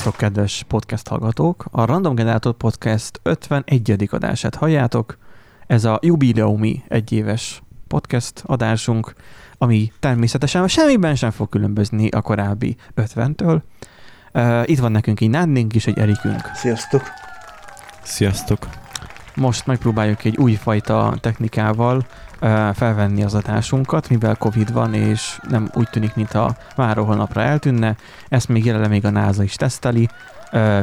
Szervusztok, kedves podcast hallgatók! A Random Generator Podcast 51. adását halljátok. Ez a jubileumi egyéves podcast adásunk, ami természetesen semmiben sem fog különbözni a korábbi 50-től. Uh, itt van nekünk egy Nándink és egy Erikünk. Sziasztok! Sziasztok! Most megpróbáljuk egy újfajta technikával felvenni az adásunkat, mivel Covid van, és nem úgy tűnik, mintha váró holnapra eltűnne. Ezt még jelenleg még a NASA is teszteli,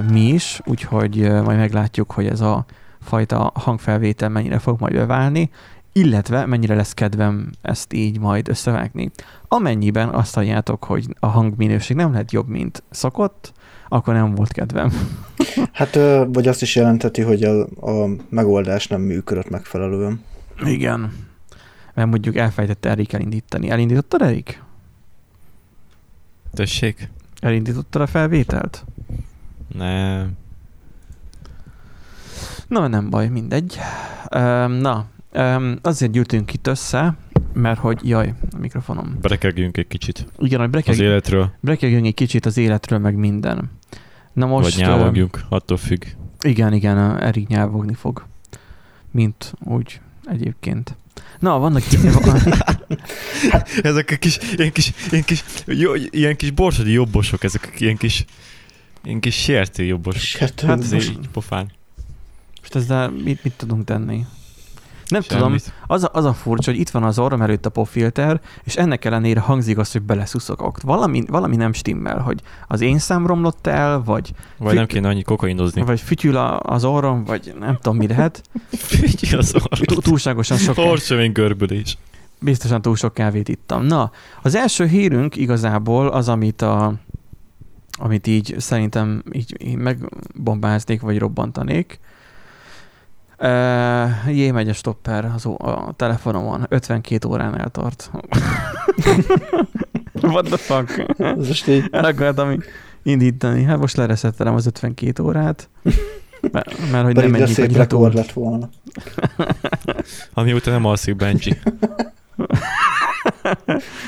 mi is, úgyhogy majd meglátjuk, hogy ez a fajta hangfelvétel mennyire fog majd beválni, illetve mennyire lesz kedvem ezt így majd összevágni. Amennyiben azt halljátok, hogy a hangminőség nem lehet jobb, mint szokott, akkor nem volt kedvem. Hát, vagy azt is jelenteti, hogy a, a megoldás nem működött megfelelően. Igen. Mert mondjuk elfejtette Erik elindítani. Elindítottad, Erik? Tessék? Elindítottad a felvételt? Nem. Na, nem baj, mindegy. Na, azért gyűltünk itt össze, mert hogy, jaj, a mikrofonom. Brekegjünk egy kicsit. Igen, hogy brekeg, az életről. Brekegjünk egy kicsit az életről, meg minden. Na most... Vagy nyávogjunk, attól függ. Igen, igen, Erik nyávogni fog. Mint úgy egyébként. Na, vannak ezek a kis, ilyen kis, ilyen kis, jó, ilyen kis borsodi jobbosok, ezek ilyen kis, ilyen kis sértő jobbosok. Hát, hát ez így pofán. Most ezzel mit, mit tudunk tenni? Nem Semmit. tudom, az a, az a furcsa, hogy itt van az orrom előtt a popfilter, és ennek ellenére hangzik az, hogy beleszuszogok. Valami, valami nem stimmel, hogy az én szám romlott el, vagy... Vagy füty- nem kéne annyi kokainozni. Vagy fütyül az orrom, vagy nem tudom, mi lehet. fütyül az orrom. Túlságosan sok... Orcsömény görbülés. Biztosan túl sok kávét ittam. Na, az első hírünk igazából az, amit a amit így szerintem így, így megbombáznék, vagy robbantanék, Uh, a stopper az a telefonomon. 52 órán eltart. What the fuck? Ez most így... El akartam indítani. Hát most lereszettelem az 52 órát. Mert, mert hogy nem menjünk szép rekord lett volna. Ami után nem alszik Benji.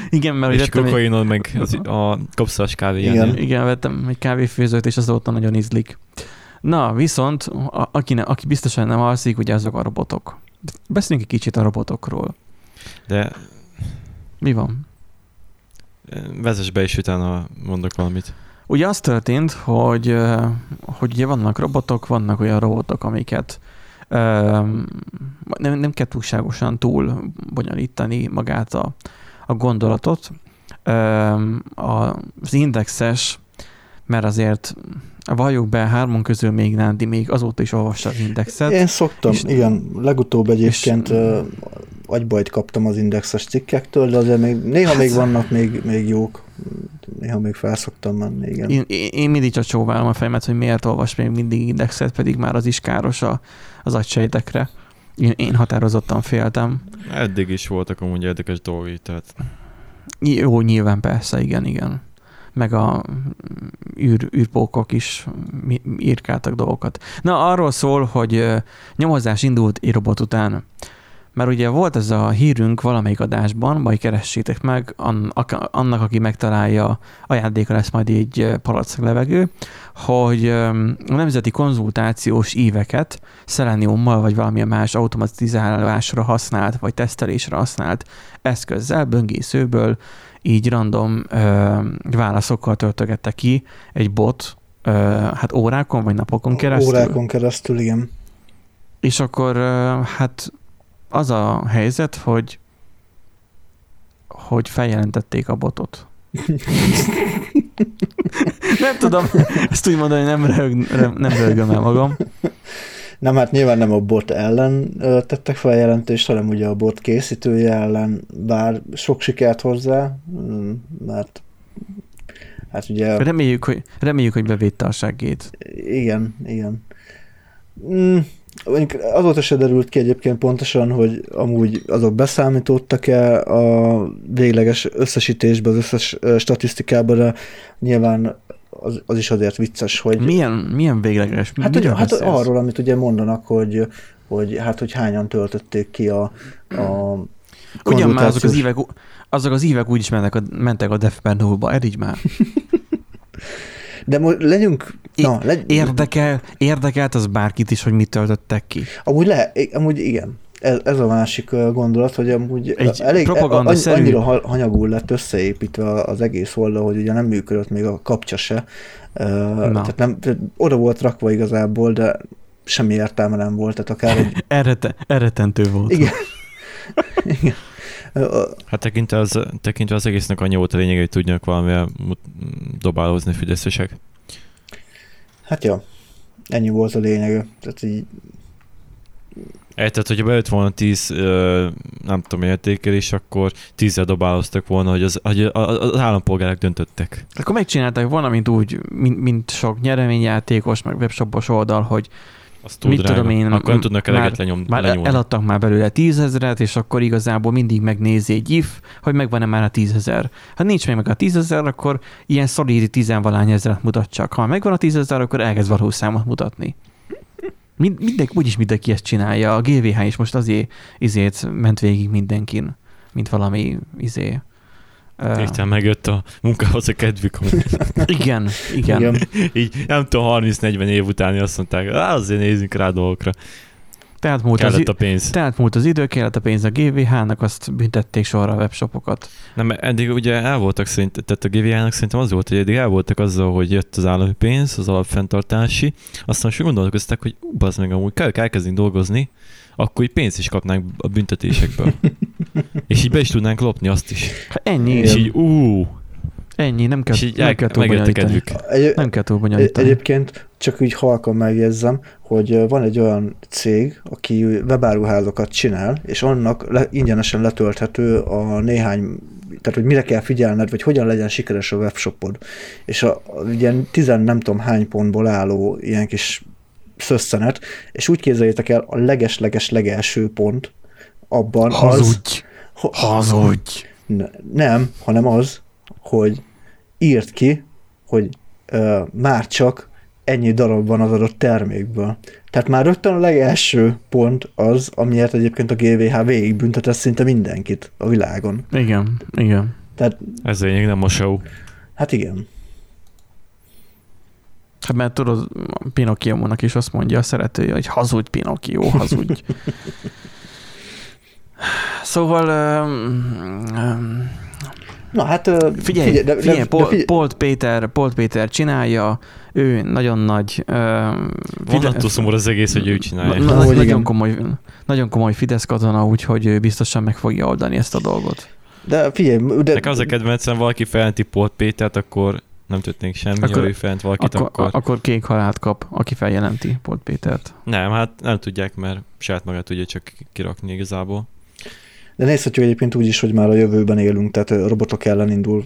Igen, mert... És kokainon, egy... meg az, a kopszas kávé. Igen. Igen, vettem egy kávéfőzőt, és azóta nagyon ízlik. Na, viszont a, aki, ne, aki biztosan nem alszik, ugye azok a robotok. Beszéljünk egy kicsit a robotokról. De... Mi van? Vezess be, és utána mondok valamit. Ugye az történt, hogy, hogy ugye vannak robotok, vannak olyan robotok, amiket nem, nem kell túlságosan túl bonyolítani magát a, a gondolatot. Az indexes, mert azért Valljuk be, hármon közül még Nándi még azóta is olvassa az indexet. Én szoktam, és, igen. Legutóbb egyébként és, agybajt kaptam az indexes cikkektől, de azért még, néha hát, még vannak még, még jók. Néha még felszoktam menni, igen. Én, én mindig csak csóválom a fejemet, hogy miért olvas még mindig indexet, pedig már az is káros a, az agysejtekre. Én, én határozottan féltem. Eddig is voltak amúgy érdekes dolgok, tehát... Jó, nyilván persze, igen, igen meg a űr, űrpókok is írkáltak dolgokat. Na, arról szól, hogy nyomozás indult robot után. Mert ugye volt ez a hírünk valamelyik adásban, majd keressétek meg, annak, aki megtalálja, ajándéka lesz majd egy palack levegő, hogy a nemzeti konzultációs éveket szeleniummal vagy valamilyen más automatizálásra használt, vagy tesztelésre használt eszközzel, böngészőből így random ö, válaszokkal töltögette ki egy bot, ö, hát órákon vagy napokon keresztül. Órákon keresztül, igen. És akkor ö, hát az a helyzet, hogy hogy feljelentették a botot. nem tudom ezt úgy mondani, nem, röhög, nem röhögöm el magam. Nem, hát nyilván nem a bot ellen tettek fel jelentést, hanem ugye a bot készítője ellen, bár sok sikert hozzá, mm, mert hát ugye... Reméljük, hogy, reméljük, hogy bevédte a segét. Igen, igen. Mm, azóta se derült ki egyébként pontosan, hogy amúgy azok beszámítottak-e a végleges összesítésbe, az összes statisztikába, de nyilván az, az is azért vicces, hogy... Milyen, milyen végleges? Hát, ugye, hát arról, amit ugye mondanak, hogy, hogy hát, hogy hányan töltötték ki a, a Ugyan már azok az évek, azok az évek úgyis mentek a, mentek a Def Bandóba, eddig már. De most legyünk... Na, legy... Érdekel, érdekelt az bárkit is, hogy mit töltöttek ki. Amúgy, le, amúgy igen. Ez, ez a másik gondolat, hogy amúgy Egy elég propaganda a, annyira hanyagul lett összeépítve az egész oldal, hogy ugye nem működött még a kapcsa se. Na. Tehát, nem, tehát oda volt rakva igazából, de semmi értelme nem volt, tehát akár egy... Errete, erretentő volt. Igen. Igen. Hát tekintve az, tekintve az egésznek annyi volt a lényeg, hogy tudjanak valamivel dobálózni fideszesek. Hát jó, ennyi volt a lényeg. Tehát így... Tehát, hogyha bejött volna 10, nem tudom, értékelés, akkor 10 dobáloztak volna, hogy az, hogy az állampolgárok döntöttek. Akkor megcsinálták volna, mint úgy, mint, mint sok nyereményjátékos, meg webshopos oldal, hogy azt mit drága. tudom én, akkor nem tudnak eleget lenyom, már lenyomni. eladtak már belőle tízezeret, és akkor igazából mindig megnézi egy if, hogy megvan-e már a tízezer. Ha nincs meg, meg a tízezer, akkor ilyen szolídi tizenvalány ezeret mutat csak. Ha megvan a tízezer, akkor elkezd valós számot mutatni. Mind, mindenki, úgyis mindenki ezt csinálja. A GVH is most azért izét ment végig mindenkin, mint valami izé Isten megjött a munkához a kedvük. igen, igen. igen. Így nem tudom, 30-40 év után azt mondták, azért nézzünk rá dolgokra. Tehát múlt, az, a pénz. Tehát múlt az idő, kellett a pénz a GVH-nak, azt büntették sorra a webshopokat. Nem, eddig ugye el voltak szerint, tehát a GVH-nak szerintem az volt, hogy eddig el voltak azzal, hogy jött az állami pénz, az alapfenntartási, aztán most gondolkoztak, hogy az meg amúgy kell elkezdeni dolgozni, akkor így pénzt is kapnánk a büntetésekből. és így be is tudnánk lopni azt is. Hát ennyi. És így ú, Ennyi, nem kell, nem el, kell túl bonyolítani. Egy, nem kell túl bonyolítani. Egyébként csak úgy halkan megjegyzem, hogy van egy olyan cég, aki webáruházakat csinál, és annak le, ingyenesen letölthető a néhány tehát hogy mire kell figyelned, vagy hogyan legyen sikeres a webshopod. És a, a ilyen tizen nem tudom hány pontból álló ilyen kis szösszenet, és úgy képzeljétek el, a leges-leges legelső pont abban Hazudj! az... Hazudj! Ne, nem, hanem az, hogy írt ki, hogy uh, már csak ennyi darab van az adott termékből. Tehát már rögtön a legelső pont az, amiért egyébként a GVH végig büntetett szinte mindenkit a világon. Igen, igen. Tehát, Ez lényeg nem a show. Hát igen. Hát mert tudod, Pinocchio-nak is azt mondja a szeretője, hogy hazudj Pinocchio, hazudj. szóval um, um, Na hát figyelj, figyelj, de, figyelj, de, Pol, figyelj. Polt, Péter, Polt Péter csinálja, ő nagyon nagy... Uh, attól szomorú az egész, hogy ő csinálja. Na, na, nagyon, komoly, nagyon komoly Fidesz katona, úgyhogy ő biztosan meg fogja oldani ezt a dolgot. De figyelj... De... Nekem az a kedvencem, valaki felenti Polt Pétert, akkor nem történik semmi, akkor, ha ő fent valakit, akkor, akkor... Akkor kék halált kap, aki feljelenti Polt Pétert. Nem, hát nem tudják, mert saját magát tudja csak kirakni igazából. De nézhetjük egyébként úgy is, hogy már a jövőben élünk, tehát robotok ellen indul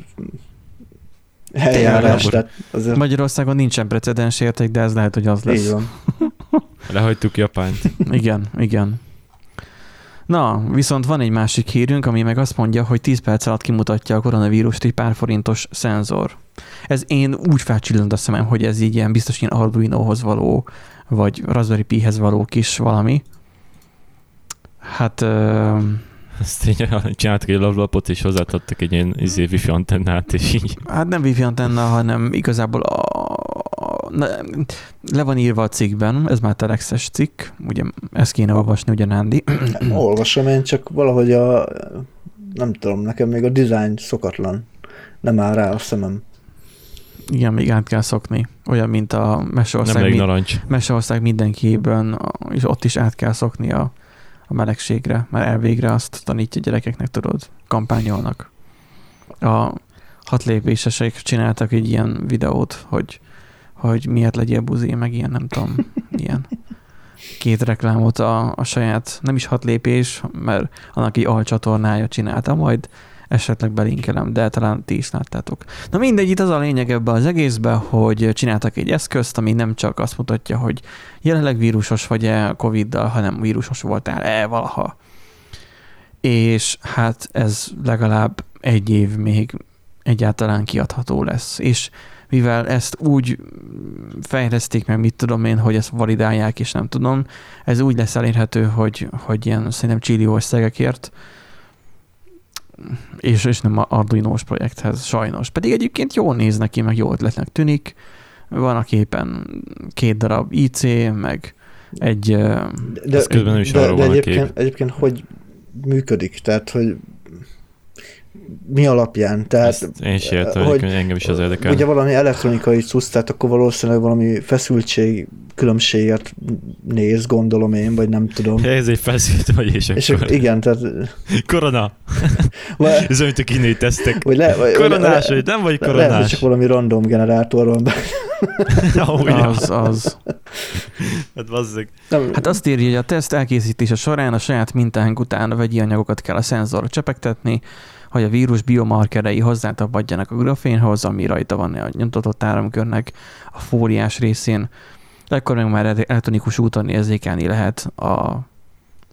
eljárás. Tehát azért... Magyarországon nincsen precedens érték, de ez lehet, hogy az lesz. Így van. Lehagytuk Japánt. igen, igen. Na, viszont van egy másik hírünk, ami meg azt mondja, hogy 10 perc alatt kimutatja a koronavírust egy pár forintos szenzor. Ez én úgy felcsillant a szemem, hogy ez így ilyen biztos ilyen Arduino-hoz való, vagy Raspberry Pi-hez való kis valami. Hát... Azt így csináltak egy lapot, és hozzáadtak egy ilyen izé, wifi antennát, és így. Hát nem wifi antenna, hanem igazából a, a, le van írva a cikkben, ez már telexes cikk, ugye ezt kéne olvasni, ugye Nándi. Olvasom én, csak valahogy a, nem tudom, nekem még a design szokatlan. Nem áll rá a szemem. Igen, még át kell szokni. Olyan, mint a Meseország, mi, Meseország mindenkiében, és ott is át kell szokni a, a melegségre, mert elvégre azt tanítja gyerekeknek, tudod, kampányolnak. A hat lépésesek csináltak egy ilyen videót, hogy, hogy miért legyél buzi, meg ilyen, nem tudom, ilyen két reklámot a, a saját, nem is hat lépés, mert annak egy alcsatornája csinálta, majd esetleg belinkelem, de talán ti is láttátok. Na mindegy, itt az a lényeg ebbe az egészbe, hogy csináltak egy eszközt, ami nem csak azt mutatja, hogy jelenleg vírusos vagy-e Covid-dal, hanem vírusos voltál-e valaha. És hát ez legalább egy év még egyáltalán kiadható lesz. És mivel ezt úgy fejleszték meg, mit tudom én, hogy ezt validálják, és nem tudom, ez úgy lesz elérhető, hogy, hogy ilyen szerintem csilliós szegekért, és, és nem a Arduino-s projekthez, sajnos. Pedig egyébként jól néz neki, meg jó ötletnek tűnik. van a képen két darab IC, meg egy... De, Ez közben nem is de, arról de egyébként, egyébként hogy működik? Tehát, hogy mi alapján? Tehát, Ezt én is értem, hogy- hogy engem is az érdekel. Ugye valami elektronikai cucc, tehát akkor valószínűleg valami feszültség különbséget néz, gondolom én, vagy nem tudom. Ez egy feszült vagy, és, És akkor... igen, tehát... Korona! Ez mint a kínai tesztek. vagy le, vagy, Koronás vagy, nem vagy le, lehet, hogy koronás. csak valami random generátor van benne. Az, az. Hát bazzeg. Hát azt írja, hogy a teszt elkészítése során a saját mintánk után a vegyi anyagokat kell a szenzorra csepegtetni, hogy a vírus biomarkerei hozzátapadjanak a grafénhoz, ami rajta van a nyomtatott áramkörnek a fóliás részén. Ekkor meg már elektronikus úton érzékelni lehet a,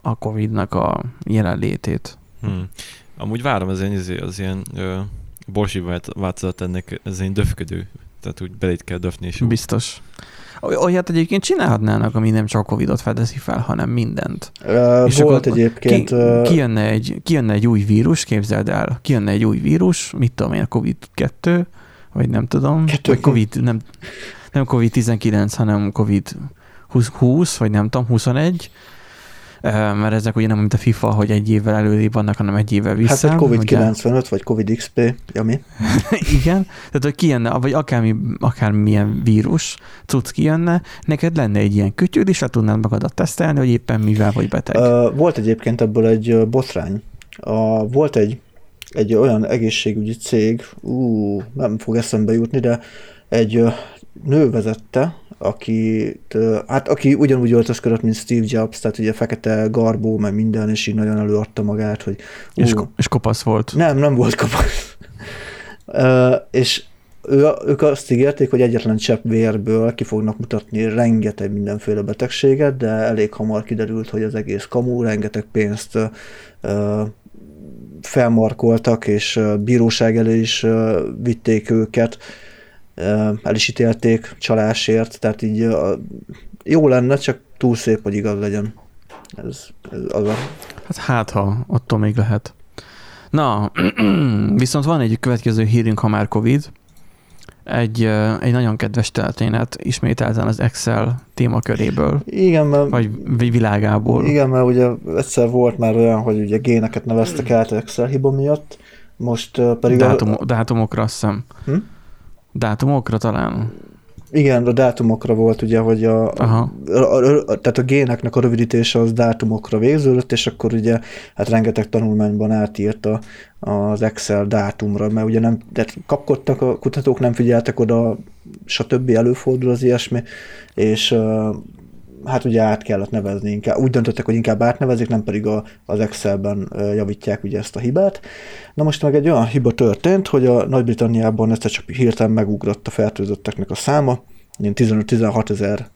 a COVID-nak a jelenlétét. Hmm. Amúgy várom az ilyen, izé- az ilyen ö, borsi vált- változat ennek, ez ilyen döfködő. Tehát úgy belét kell döfni, és úgy. Biztos. Oly- Olyat egyébként csinálhatnának, ami nem csak Covid-ot fedezi fel, hanem mindent. Uh, És volt akkor egyébként... Ki, kijönne, egy, kijönne egy új vírus, képzeld el, kijönne egy új vírus, mit tudom én, a COVID-2, vagy nem tudom, Kettő. vagy COVID, nem, nem COVID-19, hanem COVID-20, vagy nem tudom, 21, Ö, mert ezek ugye nem mint a FIFA, hogy egy évvel előrébb vannak, hanem egy évvel vissza. Hát vagy COVID-95, vagy COVID-XP, ami. Igen, tehát hogy kijönne, vagy akármi, akármilyen vírus, cucc kijönne, neked lenne egy ilyen kütyűd, és le tudnád magadat tesztelni, hogy éppen mivel vagy beteg. Volt egyébként ebből egy botrány. Volt egy, egy olyan egészségügyi cég, ú, nem fog eszembe jutni, de egy nő vezette, aki, hát aki ugyanúgy öltözködött, mint Steve Jobs, tehát ugye fekete garbó, meg minden, és így nagyon előadta magát, hogy ú, és, és kopasz volt. nem, nem volt kapasz. Ö, és ő, ők azt ígérték, hogy egyetlen csepp vérből ki fognak mutatni rengeteg mindenféle betegséget, de elég hamar kiderült, hogy az egész kamu, rengeteg pénzt ö, felmarkoltak, és bíróság elé is vitték őket, el is ítélték csalásért, tehát így jó lenne, csak túl szép, hogy igaz legyen. Ez, ez az a... Hát hát, ha attól még lehet. Na, viszont van egy következő hírünk, ha már Covid. Egy, egy nagyon kedves történet, ismételten az Excel témaköréből, Igen, mert vagy világából. Igen, mert ugye egyszer volt már olyan, hogy ugye géneket neveztek át Excel hiba miatt, most pedig Dátum, a, dátumokra azt hiszem. Hm? Dátumokra talán? igen, a dátumokra volt ugye, hogy a, Aha. a, a, a, tehát a géneknek a rövidítése az dátumokra végződött, és akkor ugye hát rengeteg tanulmányban átírta az Excel dátumra, mert ugye nem, tehát kapkodtak a kutatók, nem figyeltek oda, stb. előfordul az ilyesmi, és hát ugye át kellett nevezni, inkább, úgy döntöttek, hogy inkább átnevezik, nem pedig a, az Excelben javítják ugye ezt a hibát. Na most meg egy olyan hiba történt, hogy a Nagy-Britanniában egyszer csak hirtelen megugrott a fertőzötteknek a száma, ilyen 15-16 ezer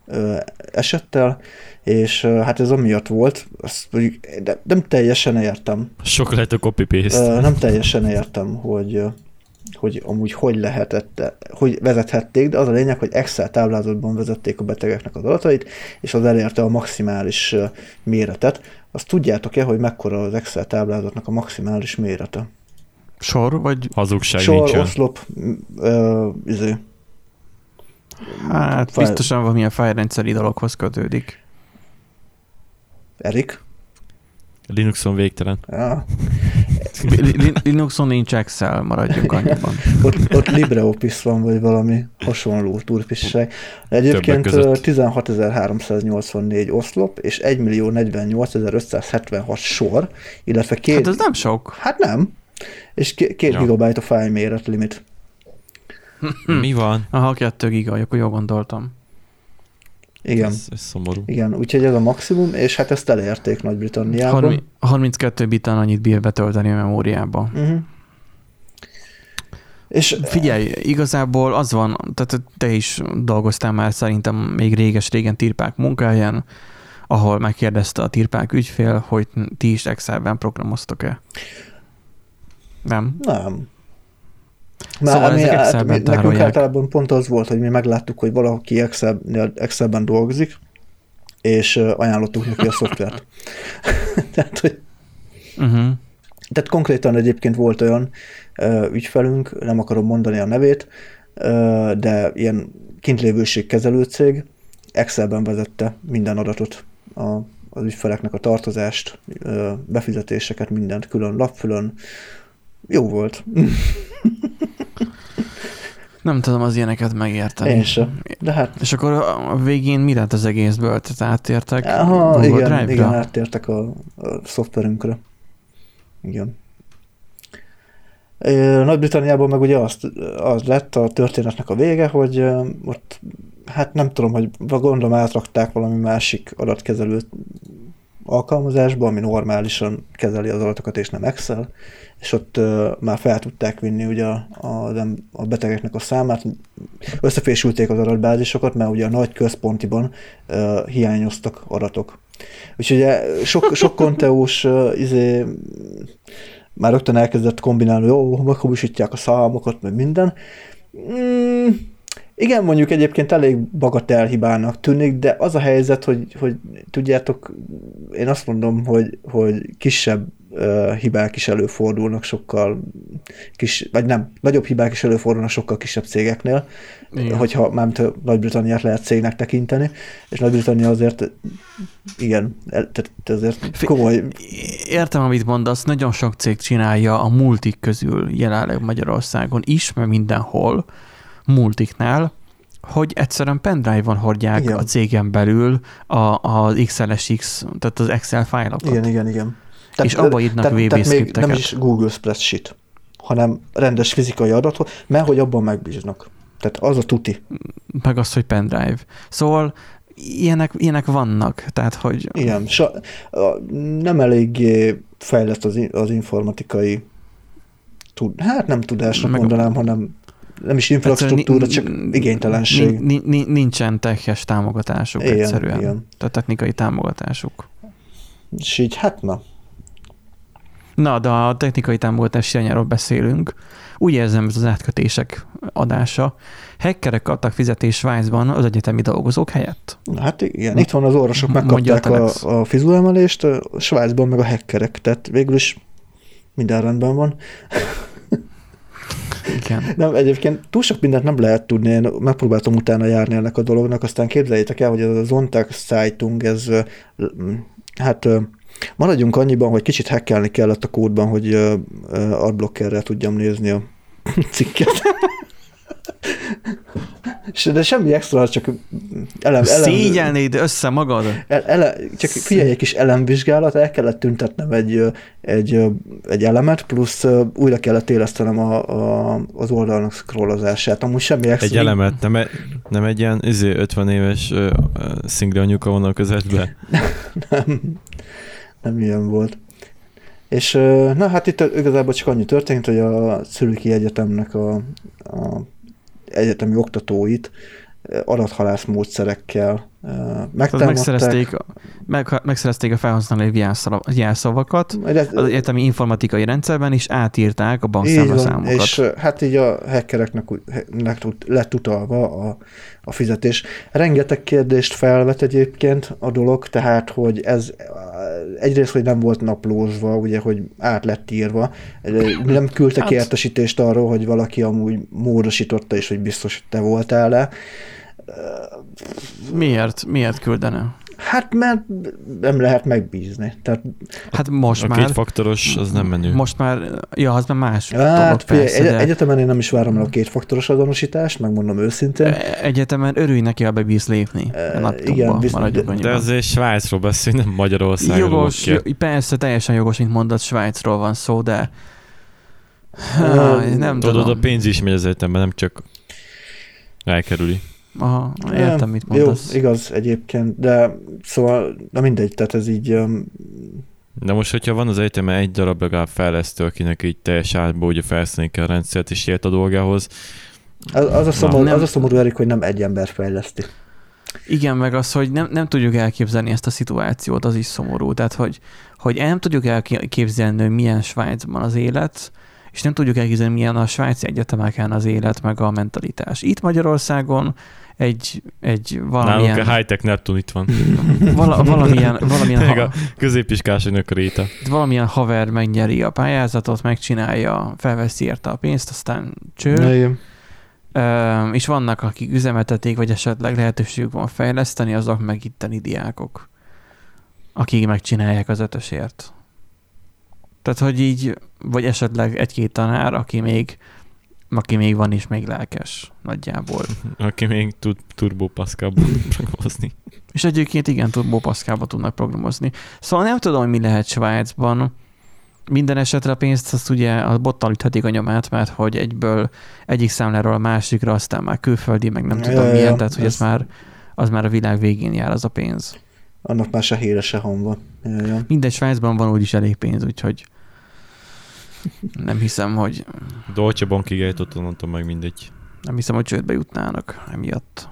esettel, és ö, hát ez amiatt volt, azt mondjuk, de nem teljesen értem, Sok lehet a copy-paste. Ö, nem teljesen értem, hogy hogy amúgy hogy lehetett, hogy vezethették, de az a lényeg, hogy Excel táblázatban vezették a betegeknek az adatait, és az elérte a maximális méretet. Azt tudjátok-e, hogy mekkora az Excel táblázatnak a maximális mérete? Sor, vagy Hazugság Sor, nincsen. oszlop, ö, izé. hát Fáj- biztosan valamilyen fájrendszeri dologhoz kötődik. Erik? Linuxon végtelen. Ja. Li- Li- Linuxon nincs Excel, maradjunk annyiban. Ott, ott LibreOffice van, vagy valami hasonló turpisság. De Egyébként között. ö, 16.384 oszlop, és 1.048.576 sor, illetve két... Hát ez nem sok. Hát nem. És két, két Ja. gigabyte a file méret limit. Mi van? Aha, kettő giga, akkor jól gondoltam. Igen. Ez, ez szomorú. Igen, úgyhogy ez a maximum, és hát ezt elérték Nagy-Britanniában. Harmi- 32 bitán annyit bír betölteni a memóriába. Uh-huh. És Figyelj, igazából az van, tehát te is dolgoztál már szerintem még réges-régen tirpák munkáján, ahol megkérdezte a tirpák ügyfél, hogy ti is Excelben programoztok-e. Nem? nem. Szóval ami- ezek hát mi- nekünk általában pont az volt, hogy mi megláttuk, hogy valaki Excel, Excelben dolgozik, és ajánlottuk neki a szoftvert. Tehát, hogy Uh-huh. Tehát konkrétan egyébként volt olyan ö, ügyfelünk, nem akarom mondani a nevét, ö, de ilyen kintlévőség kezelőcég Excelben vezette minden adatot, a, az ügyfeleknek a tartozást, ö, befizetéseket, mindent külön lapfülön. Jó volt. Nem tudom az ilyeneket megérteni. Én sem. De hát És akkor a végén mi lett az egészből? Tehát átértek Aha, Google igen, Drive-ra? igen, áttértek a, a szoftverünkre. Igen. Nagy-Britanniában meg ugye azt, az lett a történetnek a vége, hogy ott, hát nem tudom, hogy gondolom átrakták valami másik adatkezelő alkalmazásba, ami normálisan kezeli az adatokat, és nem Excel, és ott ö, már fel tudták vinni ugye a, a, a betegeknek a számát, összefésülték az adatbázisokat, mert ugye a nagy központiban ö, hiányoztak adatok. Úgyhogy ugye sok, sok konteós ö, izé, már rögtön elkezdett kombinálni, jó, meghamisítják a számokat, meg minden. Mm, igen, mondjuk egyébként elég bagatel hibának tűnik, de az a helyzet, hogy, hogy tudjátok, én azt mondom, hogy, hogy kisebb uh, hibák is előfordulnak sokkal kis, vagy nem, nagyobb hibák is előfordulnak sokkal kisebb cégeknél, Igen. hogyha már Nagy-Britanniát lehet cégnek tekinteni, és Nagy-Britannia azért, igen, tehát azért komoly, Értem, amit mondasz, nagyon sok cég csinálja a multik közül jelenleg Magyarországon is, mert mindenhol multiknál, hogy egyszerűen pendrive-on hordják Igen. a cégen belül a, az XLSX, tehát az Excel fájlokat. igen, igen, igen. És abba írnak VB tehát nem is Google Spreadsheet, hanem rendes fizikai adatot, mert hogy abban megbíznak. Tehát az a tuti. Meg az, hogy pendrive. Szóval ilyenek, ilyenek vannak, tehát hogy Igen, sa, nem eléggé fejlett az, az informatikai tud, hát nem tudásnak Meg- mondanám, hanem nem is infrastruktúra, csak igénytelenség. ni- ni- ni- Nincsen teches támogatásuk Igen, egyszerűen. igen. Tehát technikai támogatásuk. És így, hát na, Na, de a technikai támogatás hiányáról beszélünk. Úgy érzem, ez az átkötések adása. Hackerek kaptak fizetést Svájcban az egyetemi dolgozók helyett. Na, hát igen, itt van az orvosok, megkapták a a, a fizulemelést, a Svájcban meg a hackerek, tehát végül is minden rendben van. Igen. Nem, egyébként túl sok mindent nem lehet tudni, én megpróbáltam utána járni ennek a dolognak, aztán képzeljétek el, hogy ez a Zontag Zeitung, ez hát maradjunk annyiban, hogy kicsit hackelni kellett a kódban, hogy adblockerrel tudjam nézni a cikket. És- De semmi extra, csak elem, elem, Szégyelnéd össze magad. el, ele, csak figyelj, egy kis elemvizsgálat, el kellett tüntetnem egy, egy, egy elemet, plusz újra kellett élesztenem a, a, az oldalnak scrollozását. Amúgy semmi extra. Egy elemet, nem, e- nem egy ilyen izé, 50 éves uh, szingli anyuka van a közetbe. Nem, nem ilyen volt. És na hát itt igazából csak annyi történt, hogy a Czürichi Egyetemnek a, a egyetemi oktatóit ö, adathalász módszerekkel megtámadták. megszerezték, meg, megszerezték a felhasználói jelszava- jelszavakat ez- az egyetemi informatikai rendszerben, és átírták a bankszámlaszámokat. és hát így a hackereknek lett utalva a, a fizetés. Rengeteg kérdést felvet egyébként a dolog, tehát, hogy ez egyrészt, hogy nem volt naplózva, ugye, hogy át lett írva, nem küldtek Hát- értesítést arról, hogy valaki amúgy módosította, és hogy biztos, hogy te voltál le. Miért? Miért küldene? Hát, mert nem lehet megbízni. Tehát, Hát most A már... kétfaktoros, az nem menő. Most már, ja, az már más dolog hát, figyelj, persze, egy, de egyetemen én nem is várom el a kétfaktoros azonosítást, megmondom őszintén. egyetemen örülj neki, ha bebíz lépni a laptopba, igen, viszont- maradjunk De annyiban. azért Svájcról beszélünk, nem Magyarországról. Jogos, jo- persze, teljesen jogos, mint mondod, Svájcról van szó, de Háj, nem Tudod, tudom. a pénz is megy az egyetemben, nem csak elkerüli. Aha, értem, mit mondasz. Jó, igaz egyébként, de szóval, na mindegy, tehát ez így, um, De most, hogyha van az egyetemen egy darab legalább fejlesztő, akinek így teljes átból ugye felszínni kell a rendszert és ért a dolgához, az, az, a szomorú, Nem. az a szomorú, Erik, hogy nem egy ember fejleszti. Igen, meg az, hogy nem, nem tudjuk elképzelni ezt a szituációt, az is szomorú. Tehát, hogy, hogy nem tudjuk elképzelni, hogy milyen Svájcban az élet, és nem tudjuk elképzelni, milyen a svájci egyetemeken az élet, meg a mentalitás. Itt Magyarországon egy, egy nálunk valamilyen, a high-tech Neptun itt van. vala, valamilyen, valamilyen, Meg ha, a középiskásoknak a réta. valamilyen haver megnyeri a pályázatot, megcsinálja, felveszi érte a pénzt, aztán cső. Ö, és vannak, akik üzemeltetik, vagy esetleg lehetőségük van fejleszteni, azok meg itteni diákok, akik megcsinálják az ötösért. Tehát, hogy így, vagy esetleg egy-két tanár, aki még, aki még van is még lelkes, nagyjából. Aki még tud Turbo Pascalból programozni. És egyébként igen, Turbo Pascalba tudnak programozni. Szóval nem tudom, hogy mi lehet Svájcban. Minden esetre a pénzt azt ugye a bottal üthetik a nyomát, mert hogy egyből egyik számláról a másikra, aztán már külföldi, meg nem Ja, tudom ja, milyen, ja, tehát hogy ez ez- már, az már a világ végén jár az a pénz. Annak már se híre, se hangva. Ja, ja. Minden Svájcban van úgyis elég pénz, úgyhogy nem hiszem, hogy Dolce Bankig eljutottam, mondtam meg mindegy. nem hiszem, hogy csődbe jutnának emiatt.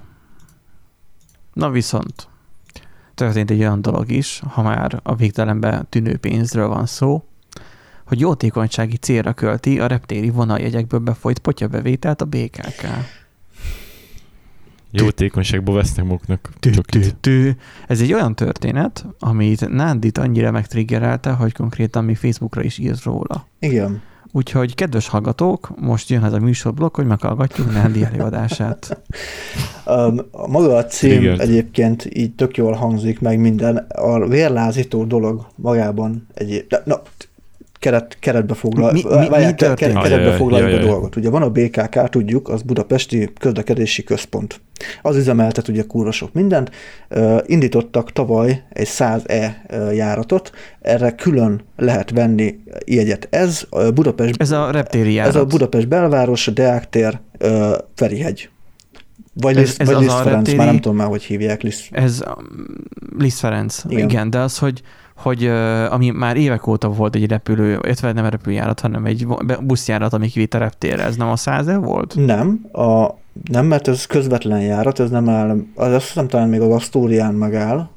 Na viszont történt egy olyan dolog is, ha már a végtelenbe tűnő pénzről van szó, hogy jótékonysági célra költi a reptéri vonaljegyekből befolyt potyabevételt a BKK. Jótékonyságból vesznek maguknak. Tü. Ez egy olyan történet, amit Nándit annyira megtriggerelte, hogy konkrétan mi Facebookra is írt róla. Igen. Úgyhogy kedves hallgatók, most jön ez a műsorblokk, hogy meghallgatjuk Nándi előadását. Um, a maga a cím Triggered. egyébként így tök jól hangzik meg minden. A vérlázító dolog magában egy... Na, keret, keretbe foglal, Mi- mi- történt? ke- keretbe foglaljuk a dolgot. Ugye van a BKK, tudjuk, az Budapesti Közlekedési Központ. Az üzemeltet ugye kurva sok mindent. Indítottak tavaly egy 100E uh, járatot, erre külön lehet venni jegyet. Ez uh, Budapest Ez a reptéri járat. ez a Budapest belváros, Deák tér, Ferihegy. Vagy Ez- Liszt, ez vagy Liszt a Ferenc, reptéri- már nem tudom már, hogy hívják Liszt. Ez um, Liszt Ferenc. Igen. Igen, de az, hogy, hogy ami már évek óta volt egy repülő, illetve nem repülőjárat, hanem egy buszjárat, ami kivitt a reptérre. Ez nem a 100 volt? Nem, a, nem, mert ez közvetlen járat, ez nem áll, az azt hiszem talán még az Asztórián megáll,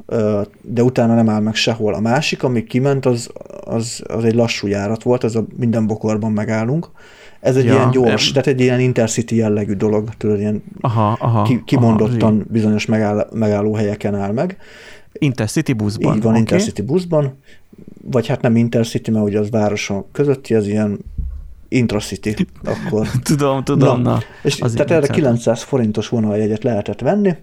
de utána nem áll meg sehol. A másik, ami kiment, az, az, az egy lassú járat volt, ez a minden bokorban megállunk. Ez egy Ja, ilyen gyors, em. tehát egy ilyen intercity jellegű dolog, tudod, ilyen Aha, aha. ki, aha, kimondottan bizonyos megáll, megállóhelyeken áll meg. Intercity buszban. Így van, oké? Intercity buszban, vagy hát nem Intercity, mert ugye az városok közötti, az ilyen Intracity akkor. Tudom, tudom, Na, na. És tehát erre vicceltem. 900 forintos vonaljegyet lehetett venni,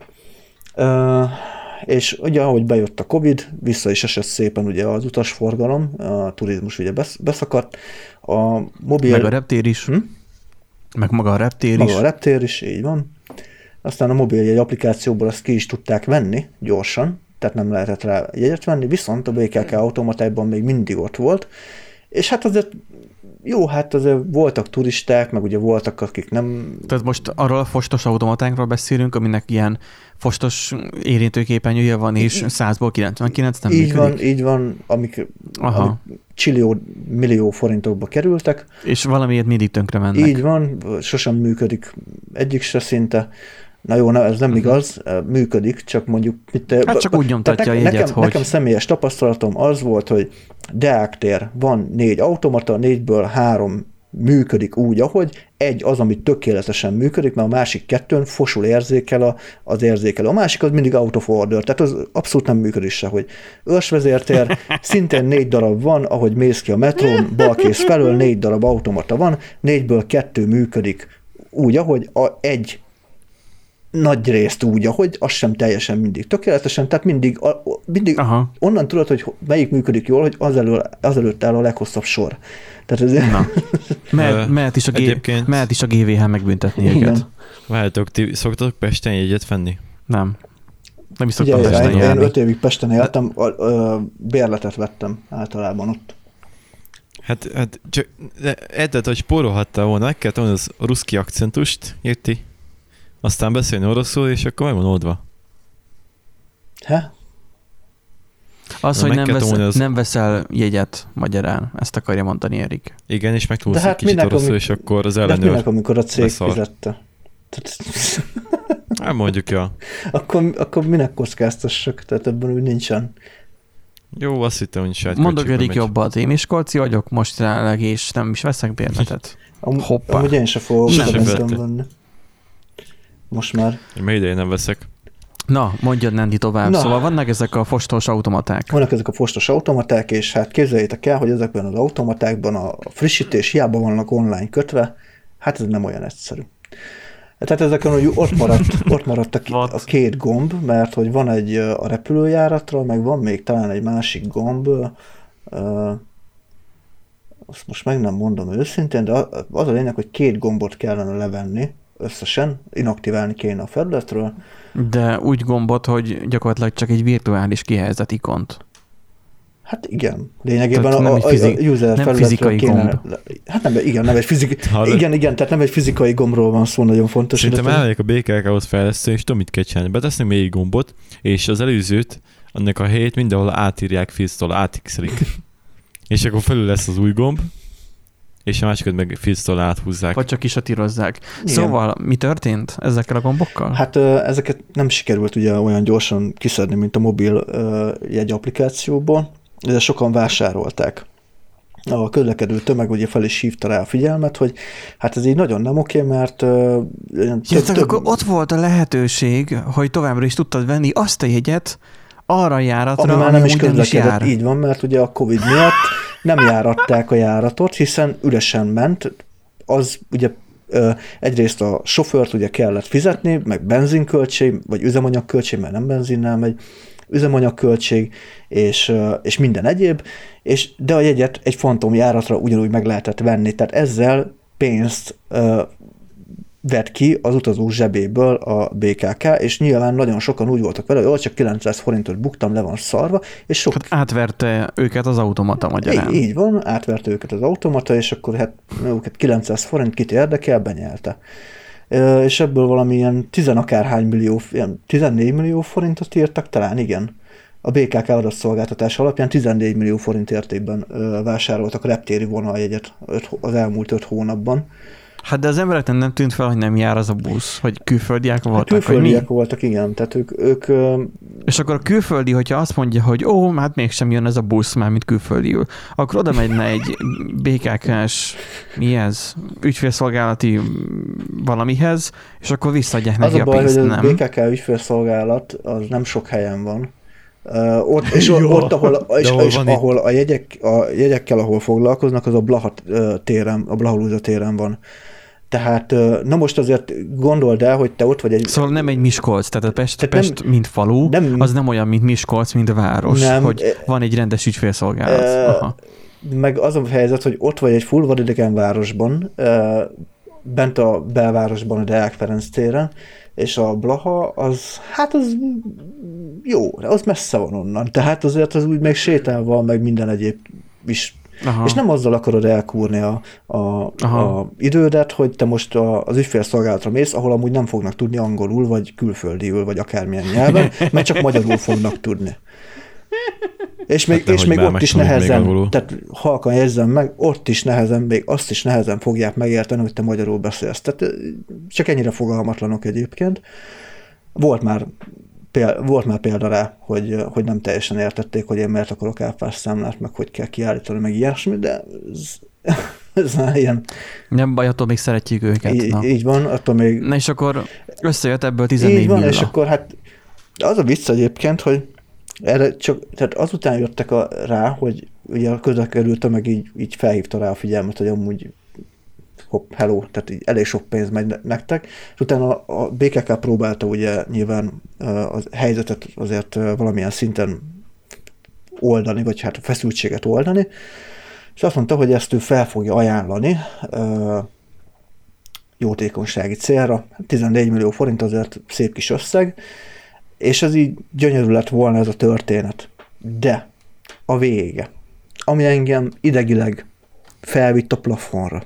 és ugye ahogy bejött a Covid, vissza is esett szépen ugye az utasforgalom, a turizmus ugye besz- beszakadt, a mobil... Meg a reptér is. Hm? Meg maga a reptér maga is. a reptér is, így van. Aztán a mobiljegy applikációból azt ki is tudták venni gyorsan, tehát nem lehetett rá jegyet venni, viszont a BKK automatákban még mindig ott volt, és hát azért jó, hát azért voltak turisták, meg ugye voltak, akik nem... Tehát most arról a fostos automatánkról beszélünk, aminek ilyen fostos érintőképernyője van, és 100-ból 99 nem így működik. van, így van, amik, Aha. amik csillió, millió forintokba kerültek. És valamiért mindig tönkre mennek. Így van, sosem működik egyik se szinte. Na jó, na, ez nem Mhm. igaz, működik, csak mondjuk... Mit, Hát csak úgy nyomtatja tehát a jegyet, nekem, hogy- Nekem személyes tapasztalatom az volt, hogy Deák tér, van négy automata, négyből három működik úgy, ahogy egy az, ami tökéletesen működik, mert a másik kettőn fosul érzékel a, az érzékelő. A másik az mindig out of order, tehát az abszolút nem működik sehogy. Őrsvezértér, szintén négy darab van, ahogy mész ki a metrón, balkész felől négy darab automata van, négyből kettő működik úgy, ahogy a, egy nagy részt úgy, ahogy az sem teljesen mindig tökéletesen, tehát mindig, a, mindig Aha. onnan tudod, hogy melyik működik jól, hogy az, elő, az előtt áll a leghosszabb sor. Tehát ez Na. Mehet, mehet, is a G, egyébként- mehet is a GVH megbüntetni Igen. őket. Várjátok, ti szoktatok Pesten jegyet venni? Nem. Nem is szoktam én, Pesten én járni. öt évig Pesten éltem, a, a, bérletet vettem általában ott. Hát, hát csak de egyet, hogy spórolhattál volna, meg kellett volna az ruszki akcentust, érti? Aztán beszélni oroszul, és akkor meg van oldva. He? Az, Na, hogy nem, kell vesz, tanulni az- nem veszel jegyet magyarán, ezt akarja mondani Erik. Igen, és megtanulsz De egy hát kicsit minek, oroszul, és akkor az De hát ellenőr... minek, amikor a cég leszar. fizette? Tehát, Hát mondjuk, ja. akkor, akkor minek kockáztassak? Tehát ebben úgy nincsen. Jó, azt hittem, hogy saját Mondok Erik jobbat, én Miskolci vagyok most jelenleg, és nem is veszek bérletet. Am, Hoppá. Amúgy én se fogok Nem. venni. Most már. Én még ideje nem veszek. Na, mondjad Nandi tovább. Na. Szóval vannak ezek a fostos automaták. Vannak ezek a postos automaták, és hát képzeljétek el, hogy ezekben az automatákban a frissítés hiába vannak online kötve, hát ez nem olyan egyszerű. Tehát ezeken hogy ott maradt, ott maradt a, a két gomb, mert hogy van egy a repülőjáratra, meg van még talán egy másik gomb, ö, azt most meg nem mondom őszintén, de az a lényeg, hogy két gombot kellene levenni összesen, inaktiválni kéne a felületről. De úgy gombot, hogy gyakorlatilag csak egy virtuális kihelyezett ikont. Hát igen, lényegében Tehát a, nem a, egy a, fizi- a user nem fizikai kéne, gomb. Hát nem, igen, nem egy fizikai, igen, igen, tehát nem egy fizikai gombról van szó, nagyon fontos. Szerintem elmegyek a BKK-hoz fejlesztő, és tudom, mit kell csinálni. Betesznek még egy gombot, és az előzőt, annak a helyét mindenhol átírják filztól, átixelik. és akkor felül lesz az új gomb, és a másikat meg filztől áthúzzák. Vagy csak kisatírozzák. Igen. Szóval mi történt ezekkel a gombokkal? Hát ezeket nem sikerült ugye olyan gyorsan kiszedni, mint a mobil jegy applikációból, de sokan vásárolták. A közlekedő tömeg ugye fel is hívta rá a figyelmet, hogy hát ez így nagyon nem oké, mert olyan Ja, tehát akkor ott volt a lehetőség, hogy továbbra is tudtad venni azt a jegyet arra a járatra, ami már nem is közlekedett, jár. így van, mert ugye a Covid miatt nem járatták a járatot, hiszen üresen ment, az ugye egyrészt a sofőrt ugye kellett fizetni, meg benzinköltség, vagy üzemanyagköltség, mert nem benzinnel megy, üzemanyagköltség, és, és minden egyéb, és, de a jegyet egy fantom járatra ugyanúgy meg lehetett venni, tehát ezzel pénzt vett ki az utazó zsebéből a BKK, és nyilván nagyon sokan úgy voltak vele, hogy "Ó, csak 900 forintot buktam, le van szarva, és sok Hát átverte őket az automata magyarán. így, így van, átverte őket az automata, és akkor hát őket 900 forint kit érdekel, benyelte. És ebből valamilyen tizenakárhány millió, ilyen 14 millió forintot írtak, talán igen. A BKK adatszolgáltatás alapján 14 millió forint értékben vásároltak a reptéri vonaljegyet az elmúlt öt hónapban. Hát de az embereknek nem tűnt fel, hogy nem jár az a busz, hogy külföldiek Hát voltak, mi? külföldiek voltak, igen, tehát ők, ők És akkor a külföldi, hogyha azt mondja, hogy ó, hát mégsem jön ez a busz már, mint külföldiül, akkor oda megyne egy BKK-s, mi ez, ügyfélszolgálati valamihez, és akkor visszaadják Az neki a a, baj, pénzt, hogy a nem? BKK ügyfélszolgálat az nem sok helyen van. Uh, ott, és Jó, ott, ahol, és, ahol és ahol a, jegyek, a jegyekkel, ahol foglalkoznak, az a Blaha téren, a Blaha téren van. Tehát, na most azért gondold el, hogy te ott vagy egy... Szóval nem egy Miskolc, tehát a Pest, Tehát tehát nem- Pest mint falu, nem- az nem olyan, mint Miskolc, mint a város, Nem, hogy van egy rendes ügyfélszolgálat. eh, Aha. meg az a helyzet, hogy ott vagy egy full vadidegen városban, ö, bent a belvárosban, a Deák Ferenc téren, és a Blaha, az, hát az jó, de az messze van onnan. Tehát azért az úgy még sétálva, meg minden egyéb is Aha. És nem azzal akarod elkúrni a, a, Aha. a idődet, hogy te most a, az ügyfélszolgálatra mész, ahol amúgy nem fognak tudni angolul, vagy külföldiül, vagy akármilyen nyelven, mert csak magyarul fognak tudni. És még, Hát és még ott is még nehezen, angolul. tehát halkan jegyzem meg, ott is nehezen, még azt is nehezen fogják megérteni, hogy te magyarul beszélsz. Tehát csak ennyire fogalmatlanok egyébként. Volt már, péld, volt már példa rá, hogy, hogy nem teljesen értették, hogy én miért akarok áfás számlát, meg hogy kell kiállítani, meg ilyesmi, de ez, ez már ilyen, Nem baj, attól még szeretjük őket. így, na. így van, attól még Na és akkor összejött ebből 14 így van, milla. és akkor hát az a vicc egyébként, hogy erre csak, tehát azután jöttek a, rá, hogy ugye a közlekedő tömeg így, így felhívta rá a figyelmet, hogy amúgy hopp, hello, tehát így elég sok pénz megy ne- nektek, és utána a BKK próbálta ugye nyilván a helyzetet azért valamilyen szinten oldani, vagy hát a feszültséget oldani, és azt mondta, hogy ezt ő fel fogja ajánlani jótékonysági célra. 14 millió forint azért szép kis összeg, és ez így gyönyörű lett volna ez a történet. De a vége, ami engem idegileg felvitt a plafonra.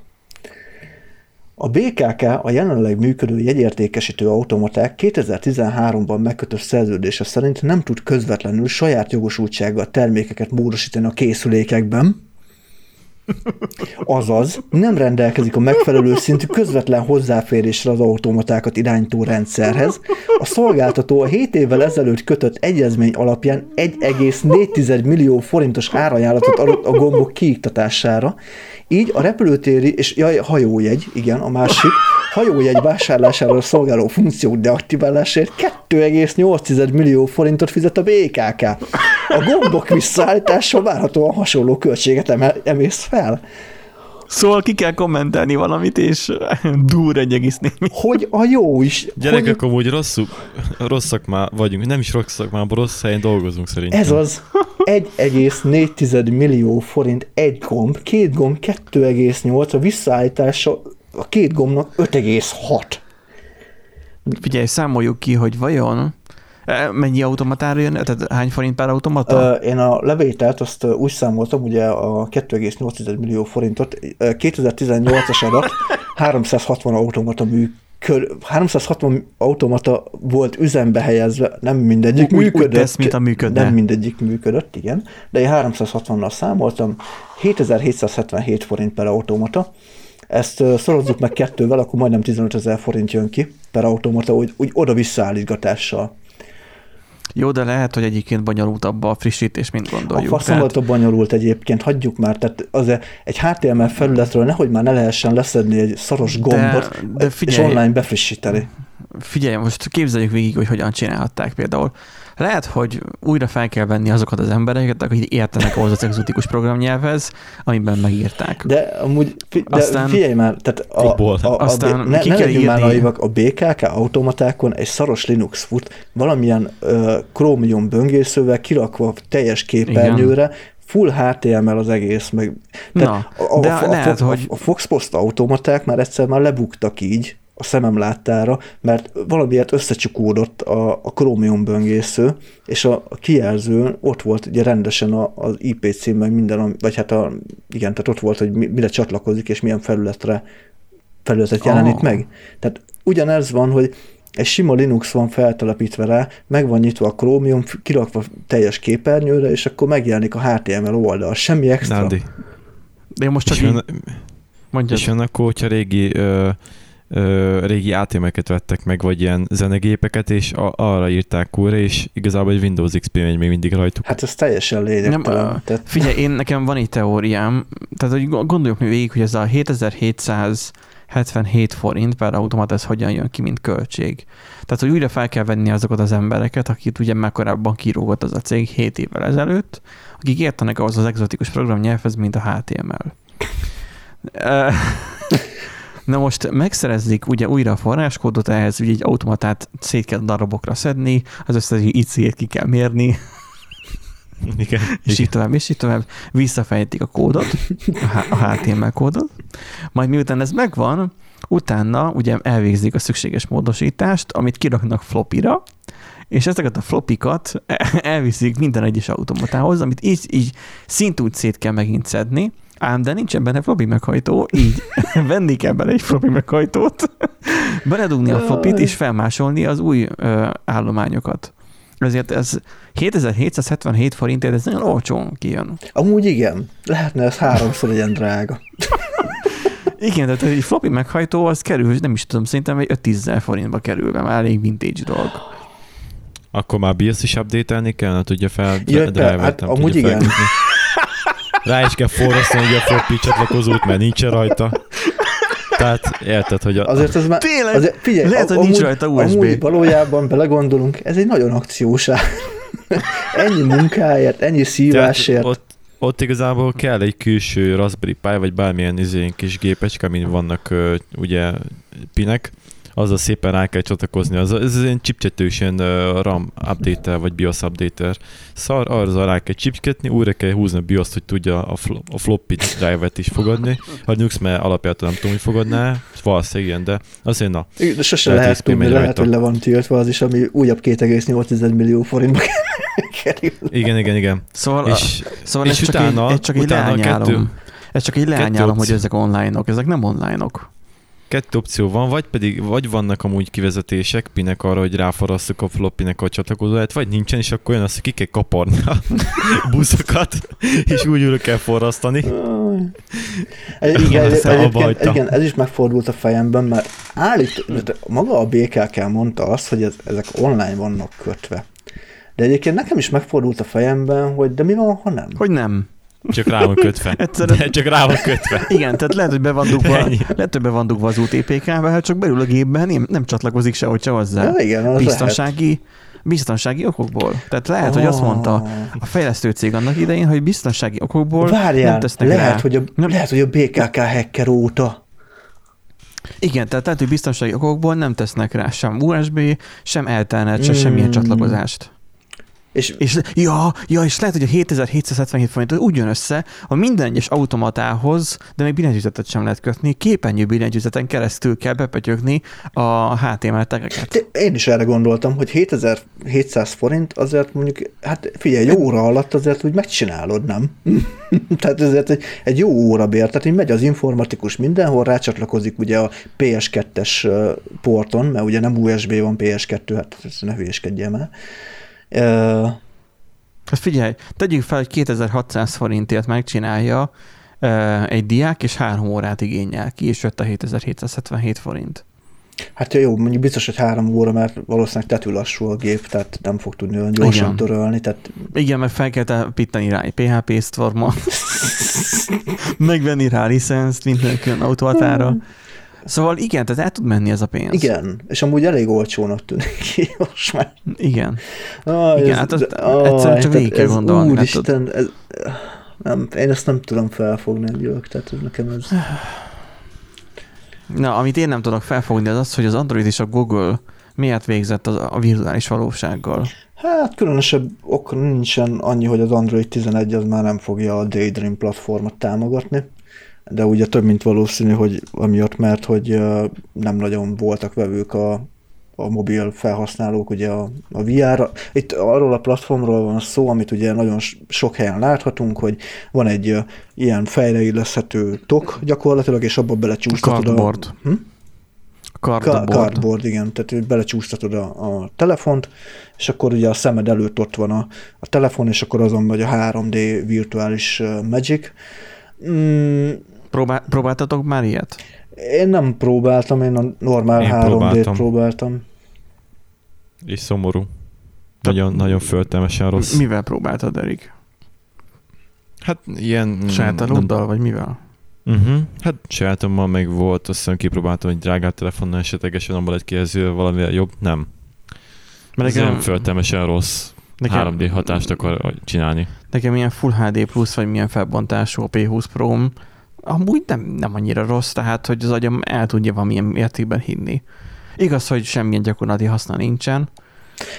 A BKK a jelenleg működő jegyértékesítő automaták 2013-ban megkötött szerződése szerint nem tud közvetlenül saját jogosultsággal termékeket módosítani a készülékekben, Azaz, nem rendelkezik a megfelelő szintű közvetlen hozzáférésre az automatákat irányító rendszerhez. A szolgáltató a 7 évvel ezelőtt kötött egyezmény alapján 1,4 millió forintos árajánlatot adott a gombok kiiktatására, így a repülőtéri és jaj, hajójegy, igen, a másik, hajójegy vásárlására szolgáló funkciók deaktiválásáért 2,8 millió forintot fizet a BKK. A gombok visszaállítása várhatóan hasonló költséget emel, emész fel. Szóval ki kell kommentelni valamit, és dur egy egész némi. Hogy a jó is. Gyerekek, hogy... amúgy rosszul, rosszak már vagyunk, nem is rosszak már, rossz helyen dolgozunk szerintem. Ez az 1,4 millió forint egy gomb, két gomb 2,8, a visszaállítása a két gombnak 5,6. Figyelj, számoljuk ki, hogy vajon e, mennyi automatára jön, tehát hány forint per automata? Én a levételt azt úgy számoltam, ugye a 2,8 millió forintot, ö, 2018-as adat 360 automata mű, kör, 360 automata volt üzembe helyezve, nem mindegyik Úgy- úgy működött. tesz, mint a működne. Nem mindegyik működött, igen, de én 360-nal számoltam, 7777 forint per automata, ezt szorozzuk meg kettővel, akkor majdnem 15 ezer forint jön ki per automata, úgy, úgy oda-vissza állítgatással. Jó, de lehet, hogy egyébként bonyolultabb a frissítés, mint A gondoljuk. faszom volt a bonyolult egyébként, hagyjuk már, tehát az egy HTML felületről nehogy már ne lehessen leszedni egy szaros gombot, De- de és figyelj. online befrissíteni. Figyelj, most képzeljük végig, hogy hogyan csinálhatták például. Lehet, hogy újra fel kell venni azokat az embereket, akik értenek ahhoz az exotikus programnyelvhez, amiben megírták. De amúgy, de Aztán- figyelj már, tehát a, a, a, Aztán a, ne, ki ne kell legyünk már naivak, a BKK automatákon egy szaros Linux fut, valamilyen uh, Chromium böngészővel kirakva teljes képernyőre, full HTML az egész, meg Na, a, a, de a, a, lehet, a, hogy- a Fox Post automaták már egyszer már lebuktak így, a szemem láttára, mert valamiért összecsukódott a, a Chromium böngésző, és a, a kijelzőn ott volt ugye rendesen a, az IP cím, meg minden, vagy hát a, igen, tehát ott volt, hogy mi, mire csatlakozik, és milyen felületre felületet jelenít Ah. meg. Tehát ugyanez van, hogy egy sima Linux van feltelepítve rá, meg van nyitva a Chromium, kirakva teljes képernyőre, és akkor megjelenik a HTML oldal. Semmi extra. Nádi. de én most csak És így jön, mondjad. és jön akkor, hogyha régi, ö, ö, régi ATM-eket vettek meg, vagy ilyen zenegépeket, és a, arra írták újra, és igazából egy Windows XP megy még mindig rajtuk. Hát ez teljesen lényegtelen. Nem, Tehát Figyelj, én nekem van egy teóriám, tehát hogy gondoljuk mi végig, hogy ez a 7777 forint per automat, ez hogyan jön ki, mint költség. Tehát, hogy újra fel kell venni azokat az embereket, akit ugye már korábban kirúgott az a cég 7 évvel ezelőtt, akik értenek ahhoz az exotikus programnyelvhez, mint a HTML. Na most megszerezzük ugye újra a forráskódot, ehhez ugye egy automatát szét kell darabokra szedni, az összes IC-ét ki kell mérni, Igen. és igen. így tovább, és így tovább visszafejtik a kódot, a HTML kódot, majd miután ez megvan, utána ugye elvégzik a szükséges módosítást, amit kiraknak flopira, és ezeket a flopikat elviszik minden egyes automatához, amit így, így szintúgy szét kell megint szedni, ám de nincsen benne floppy meghajtó, így venni kell bele egy floppy meghajtót, beledugni a flopit és felmásolni az új ö, állományokat. Ezért ez 7777 forintért ez nagyon olcsón kijön. amúgy igen, lehetne ez háromszor ilyen drága. Igen, tehát egy floppy meghajtó az kerül, nem is tudom, szerintem egy 5-10 forintba kerül, mert már elég vintage dolog. Akkor már BIOS is update-elni kell, tudja fel Ja, hát amúgy igen. felkötni. Rá is kell forrasztani ugye a floppy csatlakozót, mert nincsen rajta. Tehát érted, hogy a, Azért ez már... Tényleg? Azért, figyelj, Lehet, hogy nincs rajta USB. Amúgy valójában belegondolunk, ez egy nagyon akciós ennyi munkáért, ennyi szívásért. Tehát ott, ott igazából kell egy külső Raspberry Pi, vagy bármilyen izén kis gépecske, amin vannak ugye pinek, azzal szépen rá kell csatlakozni. Az, ez az ilyen chipcsetős ilyen RAM updater, vagy BIOS updater. Szar, arra rá kell chipketni, újra kell húzni a BIOS-t, hogy tudja a, flo, a floppy drive-et is fogadni. A Linux, mert alapjától nem tudom, hogy fogadná, valószínűleg igen, de azért na. De sose Lehet, lehet, tudni, lehet, rajta. hogy le van tiltva az is, ami újabb 2,8 millió forintba kerül. Igen, igen, igen. Szóval, És, szóval és ez, utána- csak egy, ez csak egy utána a kettő- Ez csak egy leányálom, hogy ezek online-ok. Ezek nem online-ok. Kettő opció van, vagy pedig vagy vannak amúgy kivezetések pinek arra, hogy ráfarasszuk a floppinek a csatlakozóját, vagy nincsen, és akkor olyan az, hogy ki kell kaparni a buszokat, és úgy újra kell forrasztani. Egy, Igen, igen, egyébként, ez is megfordult a fejemben, mert állít, maga a BKK mondta azt, hogy ez, ezek online vannak kötve. De egyébként nekem is megfordult a fejemben, hogy de mi van, ha nem? Hogy nem. Csak rá van kötve. Egyszerűen- csak rá van kötve. Igen, tehát lehet, hogy be van dugva, Ennyi. lehet, hogy be van dugva az UTPK-be, hát csak belül a gépben nem, nem csatlakozik sehogy se hozzá. Ja, igen, az lehet. biztonsági, biztonsági okokból. Tehát lehet, hogy azt mondta a fejlesztő cég annak idején, hogy biztonsági okokból Várjál, nem tesznek lehet, rá. hogy a, Nem- lehet, hogy a BKK hacker óta. Igen, tehát lehet, hogy biztonsági okokból nem tesznek rá sem USB, sem Ethernet, sem Mm. semmilyen csatlakozást. És, És, ja, ja, és lehet, hogy a 7777 forint az úgy jön össze, a minden egyes automatához, de még billentyűzetet sem lehet kötni, képernyő billentyűzeten keresztül kell bepötyögni a HTML tegeket. Te- Én is erre gondoltam, hogy 7700 forint azért mondjuk, hát figyelj, egy óra alatt azért úgy megcsinálod, nem? tehát ezért egy, egy jó óra bér, tehát így megy az informatikus mindenhol, rácsatlakozik ugye a PS2-es ö, porton, mert ugye nem USB van PS2, hát ne hülyéskedjél már. Ö, Hát figyelj, tegyük fel, hogy 2600 forintért megcsinálja ö, egy diák, és három órát igényel ki, és jött a 7777 forint. Hát jó, mondjuk biztos, hogy három óra, mert valószínűleg tetű lassú a gép, tehát nem fog tudni olyan gyorsan Igen. törölni, tehát Igen, meg fel kell telepíteni rá egy PHP sztormot, megvenni rá licenszt minden külön automatára. Szóval igen, tehát el tud menni ez a pénz. igen, és amúgy elég olcsónak tűnik ki most már. Igen. Ah, Igen, hát azt egyszerűen csak végig kell gondolni, hát Úristen, ez, nem, én ezt nem tudom felfogni egyők, tehát ez nekem ez... Na, amit én nem tudok felfogni, az az, hogy az Android és a Google miért végzett az, a virtuális valósággal. Hát különösebb ok nincsen annyi, hogy az Android 11 az már nem fogja a Daydream platformot támogatni, de ugye több mint valószínű, hogy amiatt, mert hogy nem nagyon voltak vevők a, a mobil felhasználók ugye a, a VR-ra. Itt arról a platformról van szó, amit ugye nagyon sok helyen láthatunk, hogy van egy ilyen fejreilleszthető tok gyakorlatilag, és abba belecsúsztatod Cardboard. a... Hm? Cardboard. cardboard, igen, tehát belecsúsztatod a, a telefont, és akkor ugye a szemed előtt ott van a, a telefon, és akkor azon megy a 3D virtuális Magic. Mm, Próbál, próbáltatok már ilyet? én nem próbáltam, én a normál Én 3D-t próbáltam. próbáltam. És szomorú. Nagyon, nagyon föltelmesen rossz. Mivel próbáltad, Erik? Hát ilyen... Sátorúddal, vagy mivel? Uh-huh. Hát sajátommal meg volt, azt hiszem kipróbáltam egy drágább telefonnal esetlegesen abban egy kijelző valamivel jobb. Nem. Mert Ez olyan föltelmesen rossz nekem, 3D hatást akar csinálni. nekem ilyen Full HD Plus, vagy milyen felbontású a P20 pro amúgy nem, nem annyira rossz, tehát hogy az agyam el tudja valamilyen mértékben hinni. Igaz, hogy semmilyen gyakorlati haszna nincsen.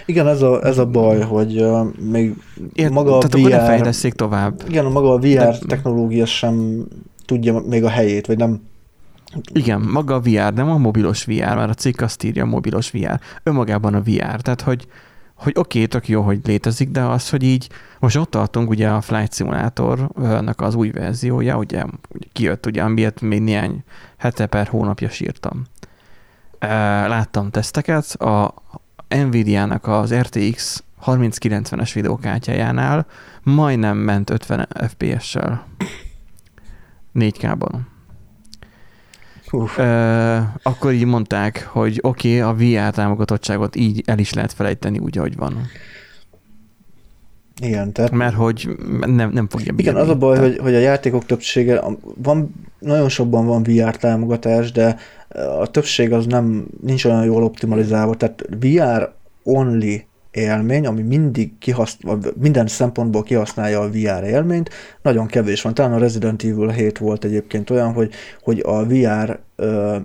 Igen, ez a, ez a baj, hogy uh, még Ért, maga a VR fejleszték tovább. igen, a maga a VR De- technológia sem tudja még a helyét, vagy nem Igen, maga a VR, nem a mobilos VR, mert a cikk azt írja a mobilos VR. Önmagában a VR, tehát hogy, hogy oké, okay, tök jó, hogy létezik, de az, hogy így, most ott tartunk ugye a Flight Simulatornak az új verziója, ugye kijött, ugye, amiért még néhány hete per hónapja sírtam. Láttam teszteket, a Nvidia-nak az RTX 3090-es videókártyájánál majdnem ment 50 FPS-sel 4K-ban. Uf, Ö, akkor így mondták, hogy oké, okay, a VR támogatottságot így el is lehet felejteni úgy, ahogy van. Igen, tehát Mert hogy nem, nem fogja bírni. Igen, az a baj, Tehát- hogy, hogy a játékok többsége, van, nagyon sokban van VR támogatás, de a többség az nem, nincs olyan jól optimalizálva, tehát VR only élmény, ami mindig kihasznál, minden szempontból kihasználja a VR élményt, nagyon kevés van. Talán a Resident Evil 7 volt egyébként olyan, hogy, hogy a VR ö,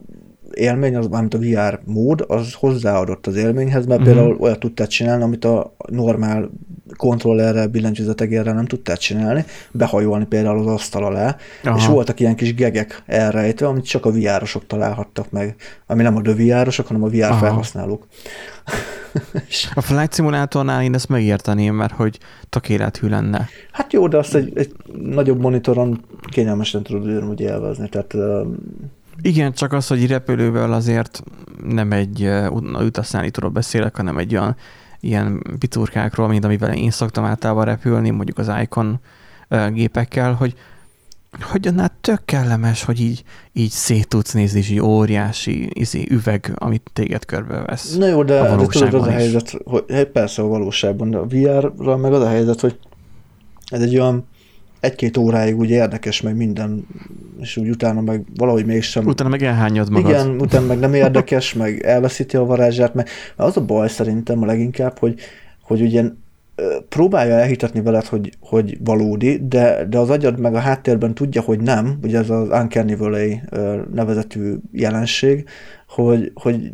élmény, az, mármint a VR mód, az hozzáadott az élményhez, mert uh-huh. például olyat tudtál csinálni, amit a normál kontrollerrel, billentyűzetegérrel nem tudtál csinálni, behajolni például az asztal alá, Aha. és voltak ilyen kis gegek elrejtve, amit csak a VR-osok találhattak meg, ami nem a VR-osok, hanem a VR Aha. felhasználók. A Flight Simulatornál én ezt megérteném, mert hogy tökéletű lenne. hát jó, de azt egy, egy nagyobb monitoron kényelmesen tudod ugyanúgy élvezni, tehát Igen, csak az, hogy repülővel azért nem egy utasszállítóról beszélek, hanem egy olyan ilyen picurkákról, mint amivel én szoktam általában repülni, mondjuk az Icon gépekkel, hogy hogy annál tök kellemes, hogy így, így szét tudsz nézni, és így óriási izé, üveg, amit téged körbevesz. Na jó, de, A de tudod, az a helyzet, hogy hát persze a valóságban, de a VR-ra meg az a helyzet, hogy ez egy olyan egy-két óráig úgy érdekes, meg minden, és úgy utána meg valahogy mégsem... Utána meg elhányod magad. Igen, utána meg nem érdekes, meg elveszíti a varázsát, mert az a baj szerintem a leginkább, hogy, hogy ugye próbálja elhitetni veled, hogy, hogy valódi, de, de az agyad meg a háttérben tudja, hogy nem, ugye ez az Uncanny nevezetű jelenség, hogy, hogy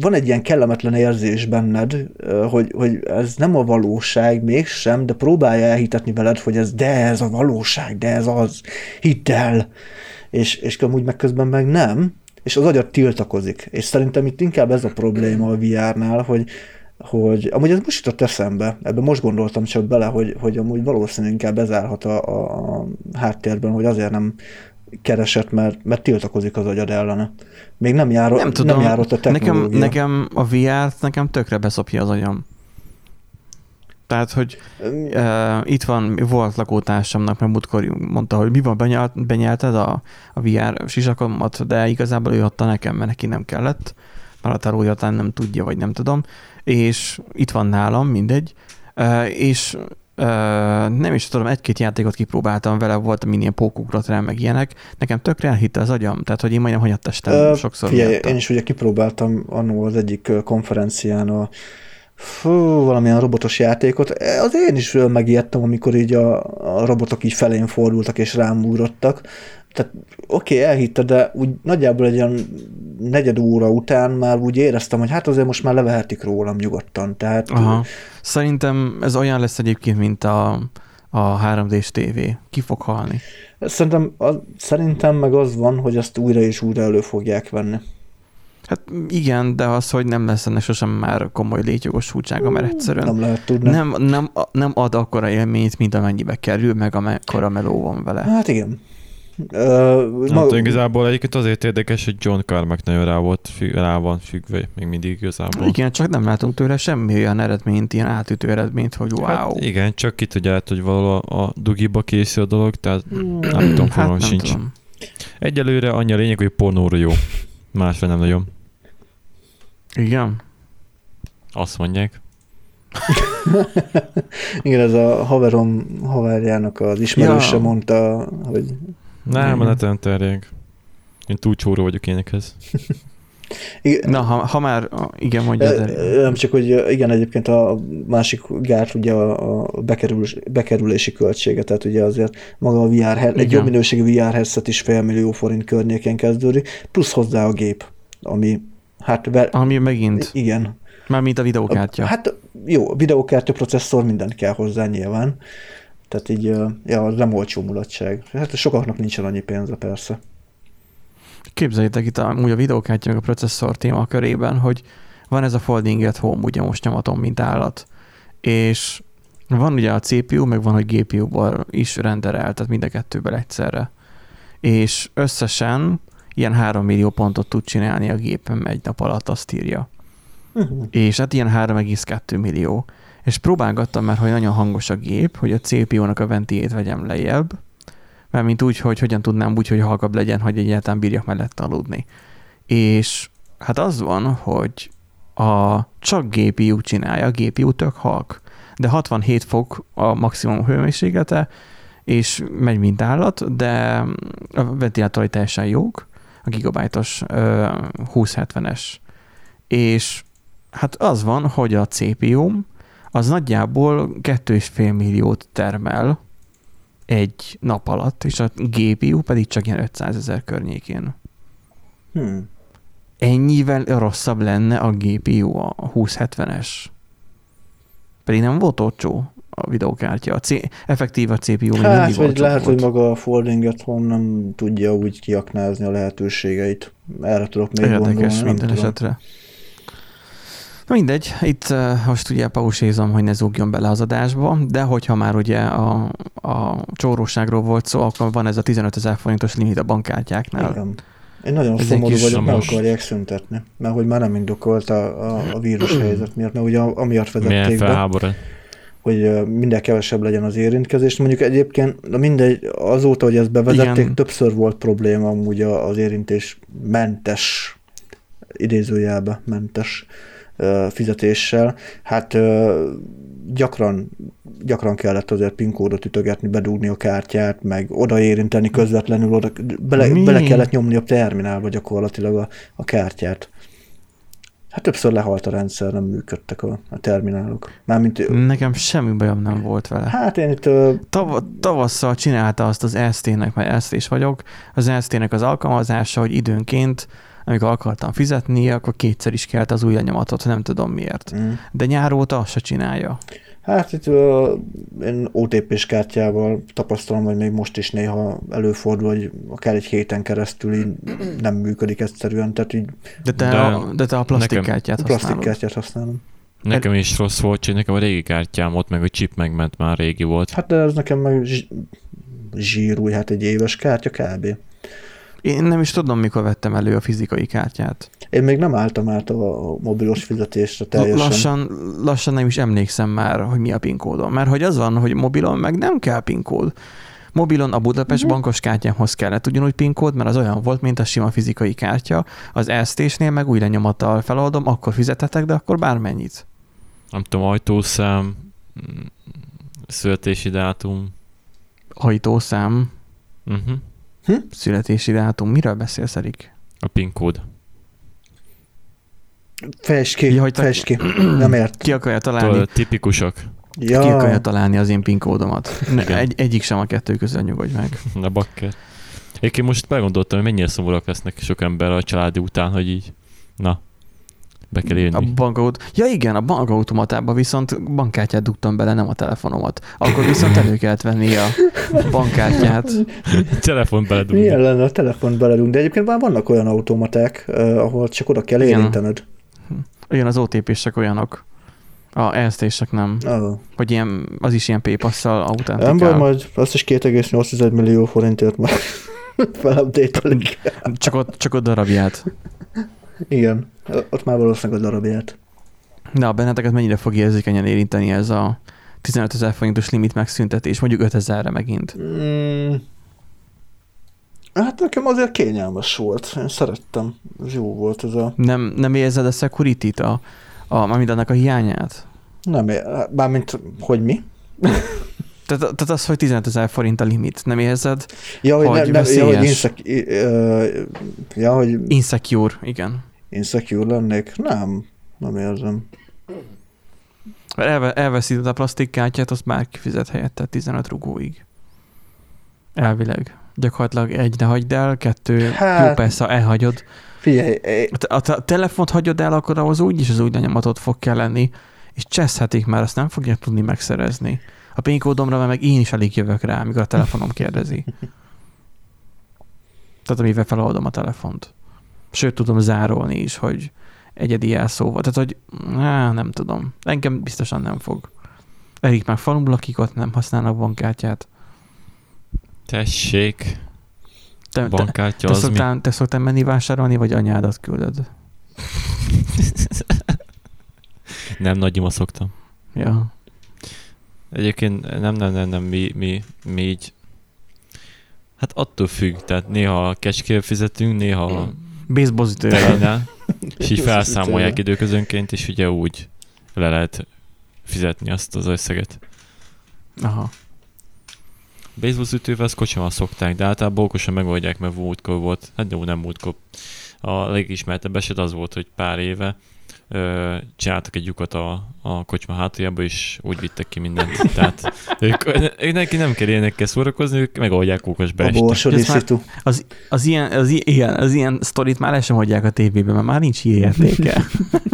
van egy ilyen kellemetlen érzés benned, hogy, hogy ez nem a valóság mégsem, de próbálja elhitetni veled, hogy ez de ez a valóság, de ez az, hidd el. És, és amúgy meg közben meg nem, és az agyat tiltakozik. És szerintem itt inkább ez a probléma a VR-nál, hogy, hogy amúgy ez most jutott eszembe, ebben most gondoltam csak bele, hogy, hogy amúgy valószínűleg inkább ez állhat a, a, a háttérben, hogy azért nem keresett, mert, mert tiltakozik az agyad ellene. Még nem, jár, nem, tudom, nem járott a technológia. Nekem, nekem a VR-t nekem tökre beszopja az agyam. Tehát, hogy uh, itt van, volt lakótársamnak, mert múltkor mondta, hogy mi van, benyelt, benyelted a, a VR sisakomat, de igazából ő adta nekem, mert neki nem kellett, mert a tarója nem tudja, vagy nem tudom, és itt van nálam, mindegy, és nem is tudom, egy-két játékot kipróbáltam vele, volt ilyen pókugrat rá, meg ilyenek. Nekem tökre elhitte az agyam, tehát hogy én majdnem hanyattestem uh, sokszor. Figyelj, én is ugye kipróbáltam annó az egyik konferencián a fú, valamilyen robotos játékot. Az én is megijedtem, amikor így a, a robotok így felén fordultak és rám ugrottak. Tehát oké, okay, elhitte, de úgy nagyjából egy olyan negyed óra után már úgy éreztem, hogy hát azért most már levehetik rólam nyugodtan. Tehát, Aha. Szerintem ez olyan lesz egyébként, mint a, a 3D-s TV. Ki fog halni? Szerintem, az, szerintem meg az van, hogy azt újra és újra elő fogják venni. Hát igen, de az, hogy nem lesz ennek sosem már komoly létjogosultsága, mert egyszerűen nem, lehet tudni. Nem, nem, nem ad akkora élményt, mint amennyibe kerül, meg amekkora meló van vele. Hát igen. Uh, nem, ma... igazából egyébként azért érdekes, hogy John Carmack nagyon rá, volt, rá van függve még mindig igazából. Igen, csak nem látunk tőle semmi olyan eredményt, ilyen átütő eredményt, hogy wow. Hát igen, csak ki tudja hogy valahol a dugiba készül a dolog, tehát hmm. nem tudom, hát nem sincs. Tudom. Egyelőre annyi a lényeg, hogy pornóra jó. Másra nem nagyon. Igen? Azt mondják. Igen, ez a haverom haverjának az ismerőse ja. mondta, hogy nem, a neten terjeng. Én túl csóró vagyok énekhez. Igen. Na, ha, ha már, igen, mondja. De... Nem csak, hogy igen, egyébként a másik gát ugye a, a bekerülés, bekerülési költsége, tehát ugye azért maga a VR, egy jobb minőségű VR headset is fél millió forint környéken kezdődik, plusz hozzá a gép, ami hát... Ver... Ami megint. Igen. Mármint a videókártya. Hát jó, videókártya, processzor, mindent kell hozzá nyilván. Tehát így, ja, az nem olcsó mulatság. Hát sokaknak nincsen annyi pénze persze. Képzeljétek itt a, úgy a videókártya meg a processzor téma körében, hogy van ez a Folding at Home, ugye most nyomatom, mint állat. És van ugye a CPU, meg van, hogy GPU-ból is renderel, tehát mind a kettőben egyszerre. És összesen ilyen 3 millió pontot tud csinálni a gépem egy nap alatt, azt írja. Uh-huh. És hát ilyen 3,2 millió és próbálgattam már, hogy nagyon hangos a gép, hogy a CPU-nak a ventiét vegyem lejjebb, mert mint úgy, hogy hogyan tudnám úgy, hogy halkabb legyen, hogy egyáltalán bírjak mellett aludni. És hát az van, hogy a csak GPU csinálja, a GPU tök halk, de 67 fok a maximum hőmérséklete, és megy mint állat, de a ventilátorai teljesen jók, a gigabájtos 2070-es. És hát az van, hogy a CPU az nagyjából 2,5 milliót termel egy nap alatt, és a GPU pedig csak ilyen 500 ezer környékén. Hmm. Ennyivel rosszabb lenne a GPU, a 2070-es. Pedig nem volt olcsó a videókártya. A C- effektív a CPU hát, mindig vagy lehet, volt. hogy maga a Folding at Home nem tudja úgy kiaknázni a lehetőségeit. Erre tudok még Érdekes gondolni. minden esetre. Tudom. Mindegy, itt most ugye pausézom, hogy ne zúgjon bele az adásba, de hogyha már ugye a, a csóróságról volt szó, akkor van ez a 15 ezer forintos limit a bankkártyáknál. Igen. Én nagyon ez szomorú vagyok, meg akarják szüntetni, mert hogy már nem indokolt a, a, a vírus helyzet miatt, mert ugye amiatt vezették be, hogy minden kevesebb legyen az érintkezés. Mondjuk egyébként na mindegy, azóta, hogy ezt bevezették, Igen. többször volt probléma amúgy az érintés mentes, idézőjelbe mentes fizetéssel, hát gyakran, gyakran kellett azért PIN kódot ütögetni, bedugni a kártyát, meg odaérinteni közvetlenül, oda, bele, Mi? bele kellett nyomni a terminálba gyakorlatilag a, a kártyát. Hát többször lehalt a rendszer, nem működtek a, a terminálok. Mármint, Nekem semmi bajom nem volt vele. hát én itt ö, Tav- tavasszal csinálta azt az ST-nek, mert ST is vagyok, az ST-nek az alkalmazása, hogy időnként, amikor akartam fizetni, akkor kétszer is kellett az új lenyomatot, nem tudom miért. mm. De nyár óta azt se csinálja. Hát itt uh, én OTP-s kártyával tapasztalom, hogy még most is néha előfordul, hogy akár egy héten keresztül így nem működik egyszerűen, tehát így De te, De a, de te a plastikkártyát plastik használod. kártyát használom. Nekem is rossz volt, csak nekem a régi kártyám ott, meg a chip megment, már régi volt. Hát de ez nekem meg zs- zsírúj, hát egy éves kártya kb. Én nem is tudom, mikor vettem elő a fizikai kártyát. Én még nem álltam át a mobilos fizetésre teljesen. Lassan, lassan nem is emlékszem már, hogy mi a PIN kódom. Mert hogy az van, hogy mobilon meg nem kell PIN kód. Mobilon a Budapest Mhm. bankos kártyámhoz kellett ugyanúgy PIN kód, mert az olyan volt, mint a sima fizikai kártya. Az ST-snél meg új lenyomattal feladom, akkor fizetetek, de akkor bármennyit. Nem tudom, ajtószám, mm, születési dátum. Hajtószám, Uh-huh. Születési dátum, miről beszélsz, Erik? A PIN kód. Fejtsd ki, Ja, hogy fejtsd ki. Nem ért. Ki akarja találni, Tudod, tipikusak. ki akarja Ja, találni az én PIN kódomat? Ne, egy, egyik sem a kettő közül nyugodj meg. Na bakker. Én most belegondoltam, hogy mennyire szomorúak lesznek sok ember a családi után, hogy így, na, be kell A írni. bankaut... Ja igen, a bankautomatába viszont bankkártyát dugtam bele, nem a telefonomat. Akkor viszont elő kellett venni a bankkártyát. Telefon beledugni. milyen lenne a telefont beledugni, de egyébként már vannak olyan automaták, uh, ahol csak oda kell Igen. érintened. Olyan az OTP-sek olyanok. A EST-sek nem. Ah. Hogy ilyen, az is ilyen P-passzal Nem baj, autentikál. majd azt is 2,8 millió forintért már felupdate Csak ott, csak ott darabját. Igen, ott már valószínűleg a darabját. De a benneteket mennyire fog érzékenyen érinteni ez a 15 ezer forintos limit megszüntetés, mondjuk 5 ezerre megint. Mm. Hát nekem azért kényelmes volt, én szerettem, ez jó volt ez a... Nem, nem érzed a security-t, a, a, mármint annak a hiányát? Nem, bármint, hogy mi? Tehát, tehát az, hogy 15 ezer forint a limit, nem érzed? Ja, hogy, Hogy ne, ne, ja, hogy, inszek, ja, hogy Insecure, igen. insecure lennék? Nem, nem érzem. Mert elve, elveszíted a plastikkártyát, azt bárki fizet helyette 15 rugóig. Elvileg. Gyakorlatilag egy ne hagyd el, kettő, hát... Jó persze, ha elhagyod. Figyelj, A, a, a telefont hagyod el, akkor ahhoz úgyis az új lenyomatot fog kell lenni, és cseszhetik már, azt nem fogják tudni megszerezni. A PIN kódomra meg én is elég jövök rá, amikor a telefonom kérdezi. Tehát amivel feloldom a telefont. Sőt, tudom zárolni is, hogy egyedi jelszóval. Tehát, hogy á, nem tudom. Engem biztosan nem fog. Erik már falun lakik, ott nem használnak bankkártyát. Tessék, Te, te, bankkártya te, az mi? szoktál, te szoktál menni vásárolni, vagy anyádat küldöd? Nem, nagyima szoktam. Ja. Egyébként nem, nem, nem, nem, mi, mi, mi így, hát attól függ, tehát néha kecskére fizetünk, néha Baseballütővel. és így felszámolják időközönként, és ugye úgy le lehet fizetni azt az összeget. Aha. Baseballütővel azt kocsival szokták, de általában okosan megoldják, mert múltkor volt, hát jó, nem múltkor. A legismertebb eset az volt, hogy pár éve ö, csináltak egy lyukat a, a kocsma hátuljába, és úgy vittek ki mindent. Tehát ők, ők neki nem kell ilyenekkel szórakozni, ők megoldják már- szitu. Az, az, ilyen, az, i- igen, az ilyen sztorit már el sem hagyják a tévében, mert már nincs hírértéke.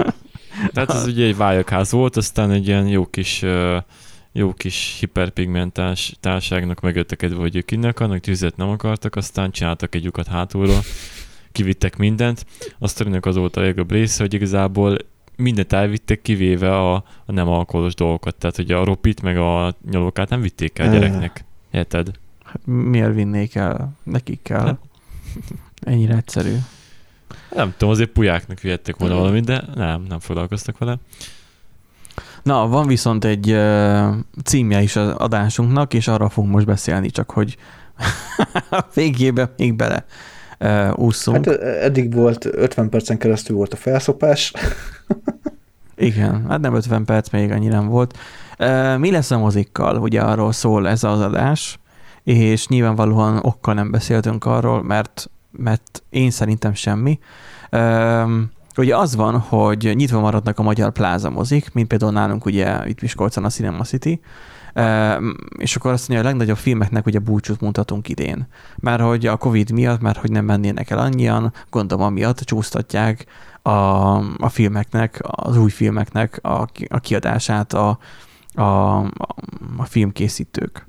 Tehát ez ugye egy vályakház volt, aztán egy ilyen jó kis jó kis hiperpigmentás társágnak megöttekedve, hogy ők innen akarnak, tüzet nem akartak, aztán csináltak egy lyukat hátulról, kivittek mindent. Azt ennek az volt a legjobb része, hogy igazából mindent elvittek, kivéve a, a nem alkoholos dolgokat. Tehát hogy a ropit meg a nyalókát nem vitték el a gyereknek. Érted? Hát miért vinnék el? Nekik kell. Hát. Ennyire egyszerű. Nem tudom, azért pulyáknak vihettek volna valamit, de nem, nem foglalkoztak vele. Na, van viszont egy uh, címje is az adásunknak, és arra fogunk most beszélni, csak hogy a végébe még bele uh, úszunk. Hát eddig volt, 50 percen keresztül volt a felszopás. Igen, hát nem 50 perc, még annyi nem volt. Mi lesz a mozikkal? Ugye arról szól ez az adás, és nyilvánvalóan okkal nem beszéltünk arról, mert, mert én szerintem semmi. Ugye az van, hogy nyitva maradnak a magyar pláza mozik, mint például nálunk ugye itt Miskolcon a Cinema City, és akkor azt mondja, hogy a legnagyobb filmeknek ugye búcsút mutatunk idén. Mert hogy a Covid miatt, mert hogy nem mennének el annyian, gondolom amiatt csúsztatják a, a filmeknek, az új filmeknek a, a kiadását a, a, a filmkészítők.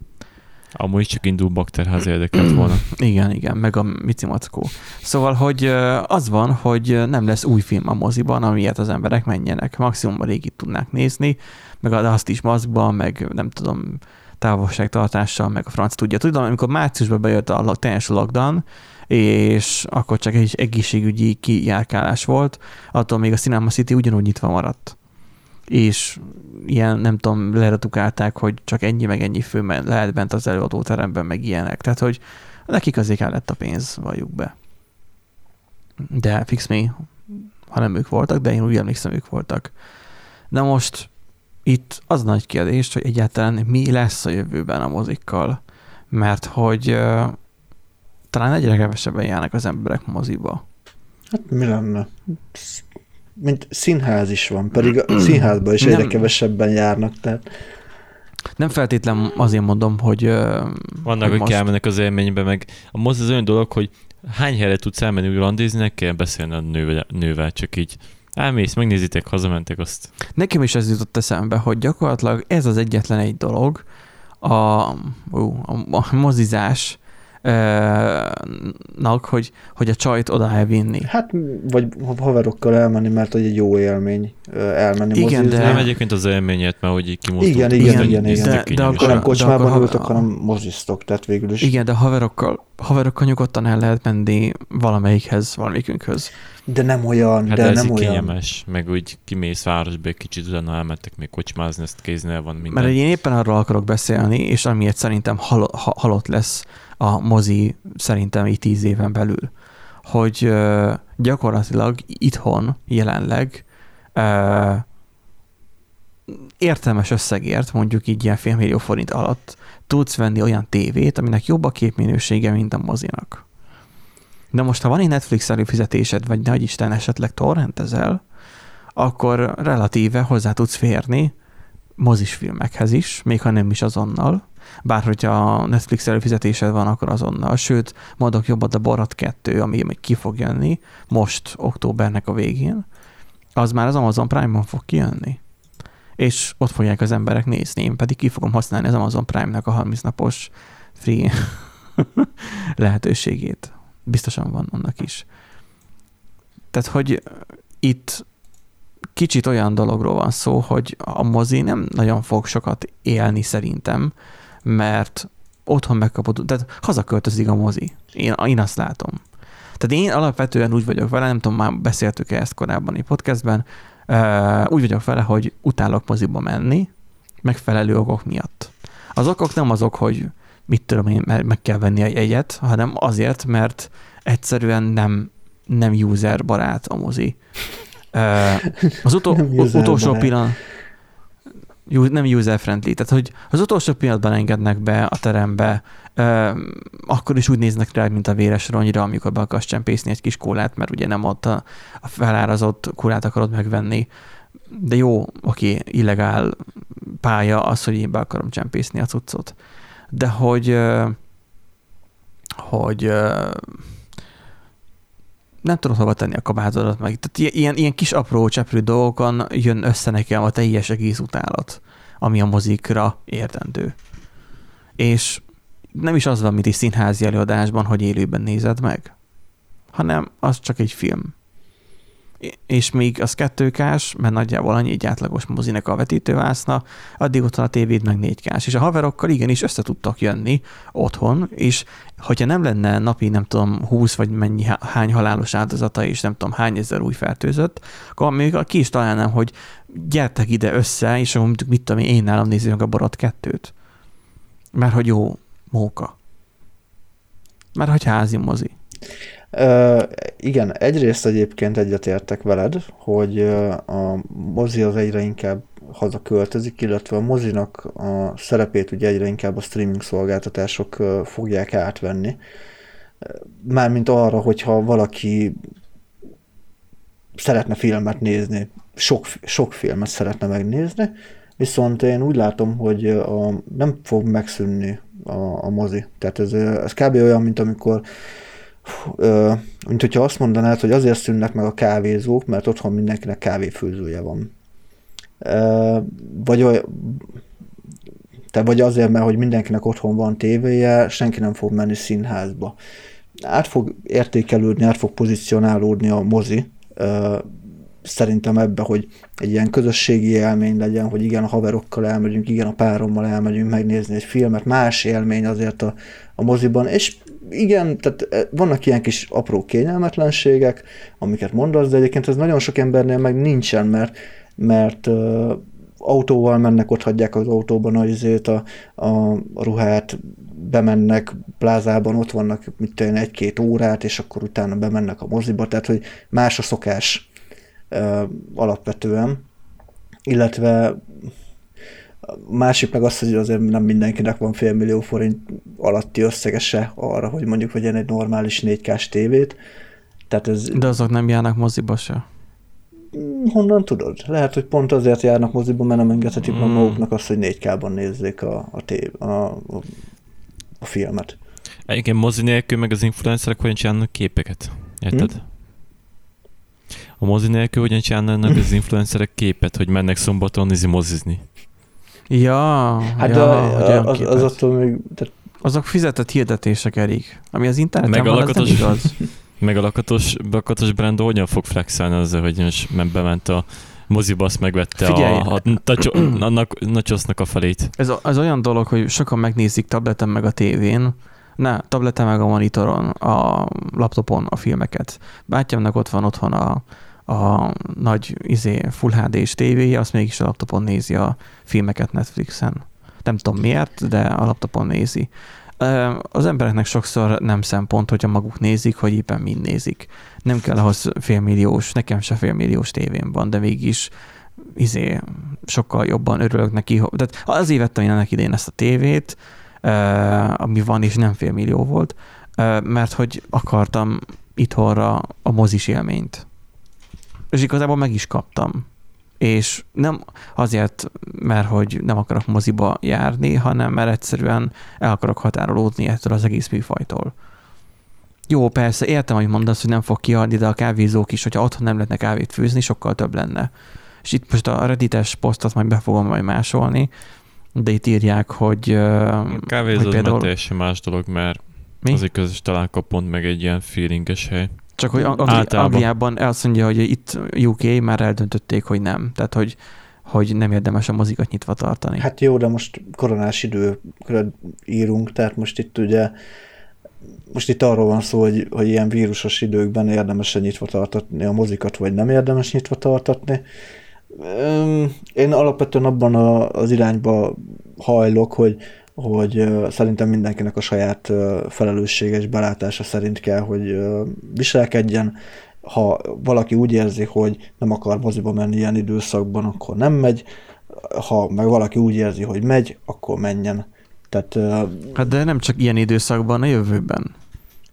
Amúgy csak indul bakterház érdekelt volna. igen, igen, meg a Mici Mackó. Szóval, hogy az van, hogy nem lesz új film a moziban, amiért az emberek menjenek. Maximum a régit tudnák nézni, meg azt is maszkban, meg nem tudom, távolságtartással, meg a franc tudja. Tudom, amikor márciusban bejött a teljes lockdown, és akkor csak egy egészségügyi kijárkálás volt, attól még a Cinema City ugyanúgy nyitva maradt. És ilyen, nem tudom, leretukálták, hogy csak ennyi meg ennyi fő lehet bent az előadóteremben, meg ilyenek. Tehát, hogy nekik azért kellett a pénz, valljuk be. De fix me, ha nem ők voltak, de én úgy emlékszem, ők voltak. Na most itt az nagy kérdés, hogy egyáltalán mi lesz a jövőben a mozikkal, mert hogy uh, talán egyre kevesebben járnak az emberek moziba. Hát mi lenne? Mint színház is van, pedig a színházban is egyre nem, kevesebben járnak, tehát... Nem feltétlen azért mondom, hogy... Uh, Vannak, hogy most... elmennek az élménybe, meg a mozi az olyan dolog, hogy hány helyre tudsz elmenni úgy randézni, ne kell beszélni a nővel, nővel, csak így Elmész, megnézitek, hazamentek azt. Nekem is ez jutott eszembe, hogy gyakorlatilag ez az egyetlen egy dolog, a, ú, a, a mozizás, nak, hogy, hogy a csajt oda elvinni. Hát, vagy haverokkal elmenni, mert hogy egy jó élmény elmenni Igen, mozizni. de... Nem egyébként az élményet, mert hogy így kimozdult. Igen, igen, igen, igen. De, de akkor nem kocsmában ültök, hanem moziztok, tehát végül is. Igen, de haverokkal, haverokkal nyugodtan el lehet menni valamelyikhez, valamelyikünkhöz. De nem olyan, hát de, de nem olyan. kényelmes, meg úgy kimész városba egy kicsit, utána elmentek még kocsmázni, ezt kéznél van minden. Mert én éppen arról akarok beszélni, és amiért szerintem hal- halott lesz a mozi szerintem így tíz éven belül, hogy gyakorlatilag itthon jelenleg értelmes összegért, mondjuk így ilyen félmillió forint alatt tudsz venni olyan tévét, aminek jobb a képminősége, mint a mozinak. De most, ha van egy Netflix előfizetésed, vagy nagy Isten esetleg torrentezel, akkor relatíve hozzá tudsz férni mozis filmekhez is, még ha nem is azonnal, bár hogyha a Netflix előfizetésed van, akkor azonnal. Sőt, mondok jobbat, a Borat 2, ami ki fog jönni most, októbernek a végén, az már az Amazon Prime-on fog kijönni. És ott fogják az emberek nézni, én pedig ki fogom használni az Amazon Prime-nak a 30 napos free lehetőségét. Biztosan van annak is. Tehát, hogy itt kicsit olyan dologról van szó, hogy a mozi nem nagyon fog sokat élni szerintem, mert otthon megkapod, tehát hazaköltözik a mozi. Én, én azt látom. Tehát én alapvetően úgy vagyok vele, nem tudom, már beszéltük-e ezt korábban a podcastben, úgy vagyok vele, hogy utálok moziba menni, megfelelő okok miatt. Az okok nem azok, hogy mit tudom én, meg kell venni egy egyet, hanem azért, mert egyszerűen nem, nem user barát a mozi. Az utol, utolsó pillanat, nem user-friendly, tehát hogy az utolsó pillanatban engednek be a terembe, akkor is úgy néznek rá, mint a véres ronyra, amikor be akarsz csempészni egy kis kólát, mert ugye nem ott a, a felárazott kólát akarod megvenni. De jó, oké, illegál pálya az, hogy én be akarom csempészni a cuccot. De hogy, hogy nem tudod hova tenni a kabátodat meg. Tehát ilyen, ilyen kis apró cseprő dolgokon jön össze nekem a teljes egész utálat, ami a mozikra értendő. És nem is az van, mint egy színházi előadásban, hogy élőben nézed meg, hanem az csak egy film és még az kettőkás, mert nagyjából annyi egy átlagos mozinek a vetítővászna, addig ott van a tévéd meg négykás. És a haverokkal igenis össze tudtak jönni otthon, és hogyha nem lenne napi, nem tudom, 20 vagy mennyi, hány halálos áldozata, és nem tudom, hány ezer új fertőzött, akkor még ki is találnám, hogy gyertek ide össze, és akkor mit tudom én, nálam nézzük meg a Borat kettőt. Mert hogy jó móka. Mert hogy házi mozi. Uh, igen, egyrészt egyébként egyetértek veled, hogy a mozi az egyre inkább haza költözik, illetve a mozinak a szerepét ugye egyre inkább a streaming szolgáltatások fogják átvenni. Mármint arra, hogyha valaki szeretne filmet nézni, sok, sok filmet szeretne megnézni, viszont én úgy látom, hogy a, nem fog megszűnni a, a mozi. Tehát ez, ez kb. olyan, mint amikor mint hogyha azt mondanád, hogy azért szűnnek meg a kávézók, mert otthon mindenkinek kávéfőzője van. Vagy, olyan, te vagy azért, mert hogy mindenkinek otthon van tévéje, senki nem fog menni színházba. Át fog értékelődni, át fog pozícionálódni a mozi, szerintem ebbe, hogy egy ilyen közösségi élmény legyen, hogy igen, a haverokkal elmegyünk, igen, a párommal elmegyünk megnézni egy filmet, más élmény azért a, a moziban, és igen, tehát eh, vannak ilyen kis apró kényelmetlenségek, amiket mondasz, de egyébként ez nagyon sok embernél meg nincsen, mert, mert autóval mennek, ott hagyják az autóban a, izét, a, a, ruhát, bemennek plázában, ott vannak mit egy-két órát, és akkor utána bemennek a moziba, tehát hogy más a szokás uh, alapvetően, illetve másik meg az, hogy azért nem mindenkinek van fél millió forint alatti összegese arra, hogy mondjuk vegyen egy normális 4K-s tévét. Tehát ez... De azok nem járnak moziba se. Honnan tudod? Lehet, hogy pont azért járnak moziba, mert nem engedhetik mm. maguknak azt, hogy 4K-ban nézzék a, a, tév, a, a, a filmet. Egyébként mozi nélkül meg az influencerek hogyan csinálnak képeket? Érted? Hmm? A mozi nélkül hogyan csinálnak az influencerek képet, hogy mennek szombaton nézi mozizni? Ja, hát ja, a, az, az attól még... Tehát... Azok fizetett hirdetések, Erik. Ami az interneten van, az nem igaz. Meg a lakatos, lakatos brand hogyan fog flexelni azzal, hogy most bement a moziba, azt megvette Figyelj. a, a tacsó, annak nachosnak a felét. Ez, ez olyan dolog, hogy sokan megnézik tableten meg a tévén, ne, tableten meg a monitoron, a laptopon a filmeket. Bátyámnak ott van otthon a, a nagy izé, Full HD-s tévéje, azt mégis a laptopon nézi a filmeket Netflixen. Nem tudom miért, de a laptopon nézi. Az embereknek sokszor nem szempont, hogyha maguk nézik, hogy éppen mind nézik. Nem kell ahhoz félmilliós, nekem se félmilliós tévém van, de mégis izé, sokkal jobban örülök neki. Tehát azért vettem én ennek idén ezt a tévét, ami van, és nem félmillió volt, mert hogy akartam itthonra a mozis élményt és igazából meg is kaptam. És nem azért, mert hogy nem akarok moziba járni, hanem mert egyszerűen el akarok határolódni ettől az egész műfajtól. Jó, persze, értem, hogy mondasz, hogy nem fog kiadni, de a kávézók is, hogyha otthon nem lehetne kávét főzni, sokkal több lenne. És itt most a reddites posztot majd be fogom majd másolni, de itt írják, hogy... A kávézó hogy például... teljesen más dolog, mert Mi? az egy közös találkapont, meg egy ilyen feelinges hely. Csak hogy Angli- Angliában azt mondja, hogy itt UK már eldöntötték, hogy nem. Tehát, hogy, hogy nem érdemes a mozikat nyitva tartani. Hát jó, de most koronás időkre írunk, tehát most itt ugye most itt arról van szó, hogy, hogy ilyen vírusos időkben érdemes -e nyitva tartatni a mozikat, vagy nem érdemes nyitva tartatni. Én alapvetően abban az irányba hajlok, hogy hogy szerintem mindenkinek a saját felelősséges belátása szerint kell, hogy viselkedjen. Ha valaki úgy érzi, hogy nem akar moziba menni ilyen időszakban, akkor nem megy. Ha meg valaki úgy érzi, hogy megy, akkor menjen. Tehát, hát de nem csak ilyen időszakban, a jövőben.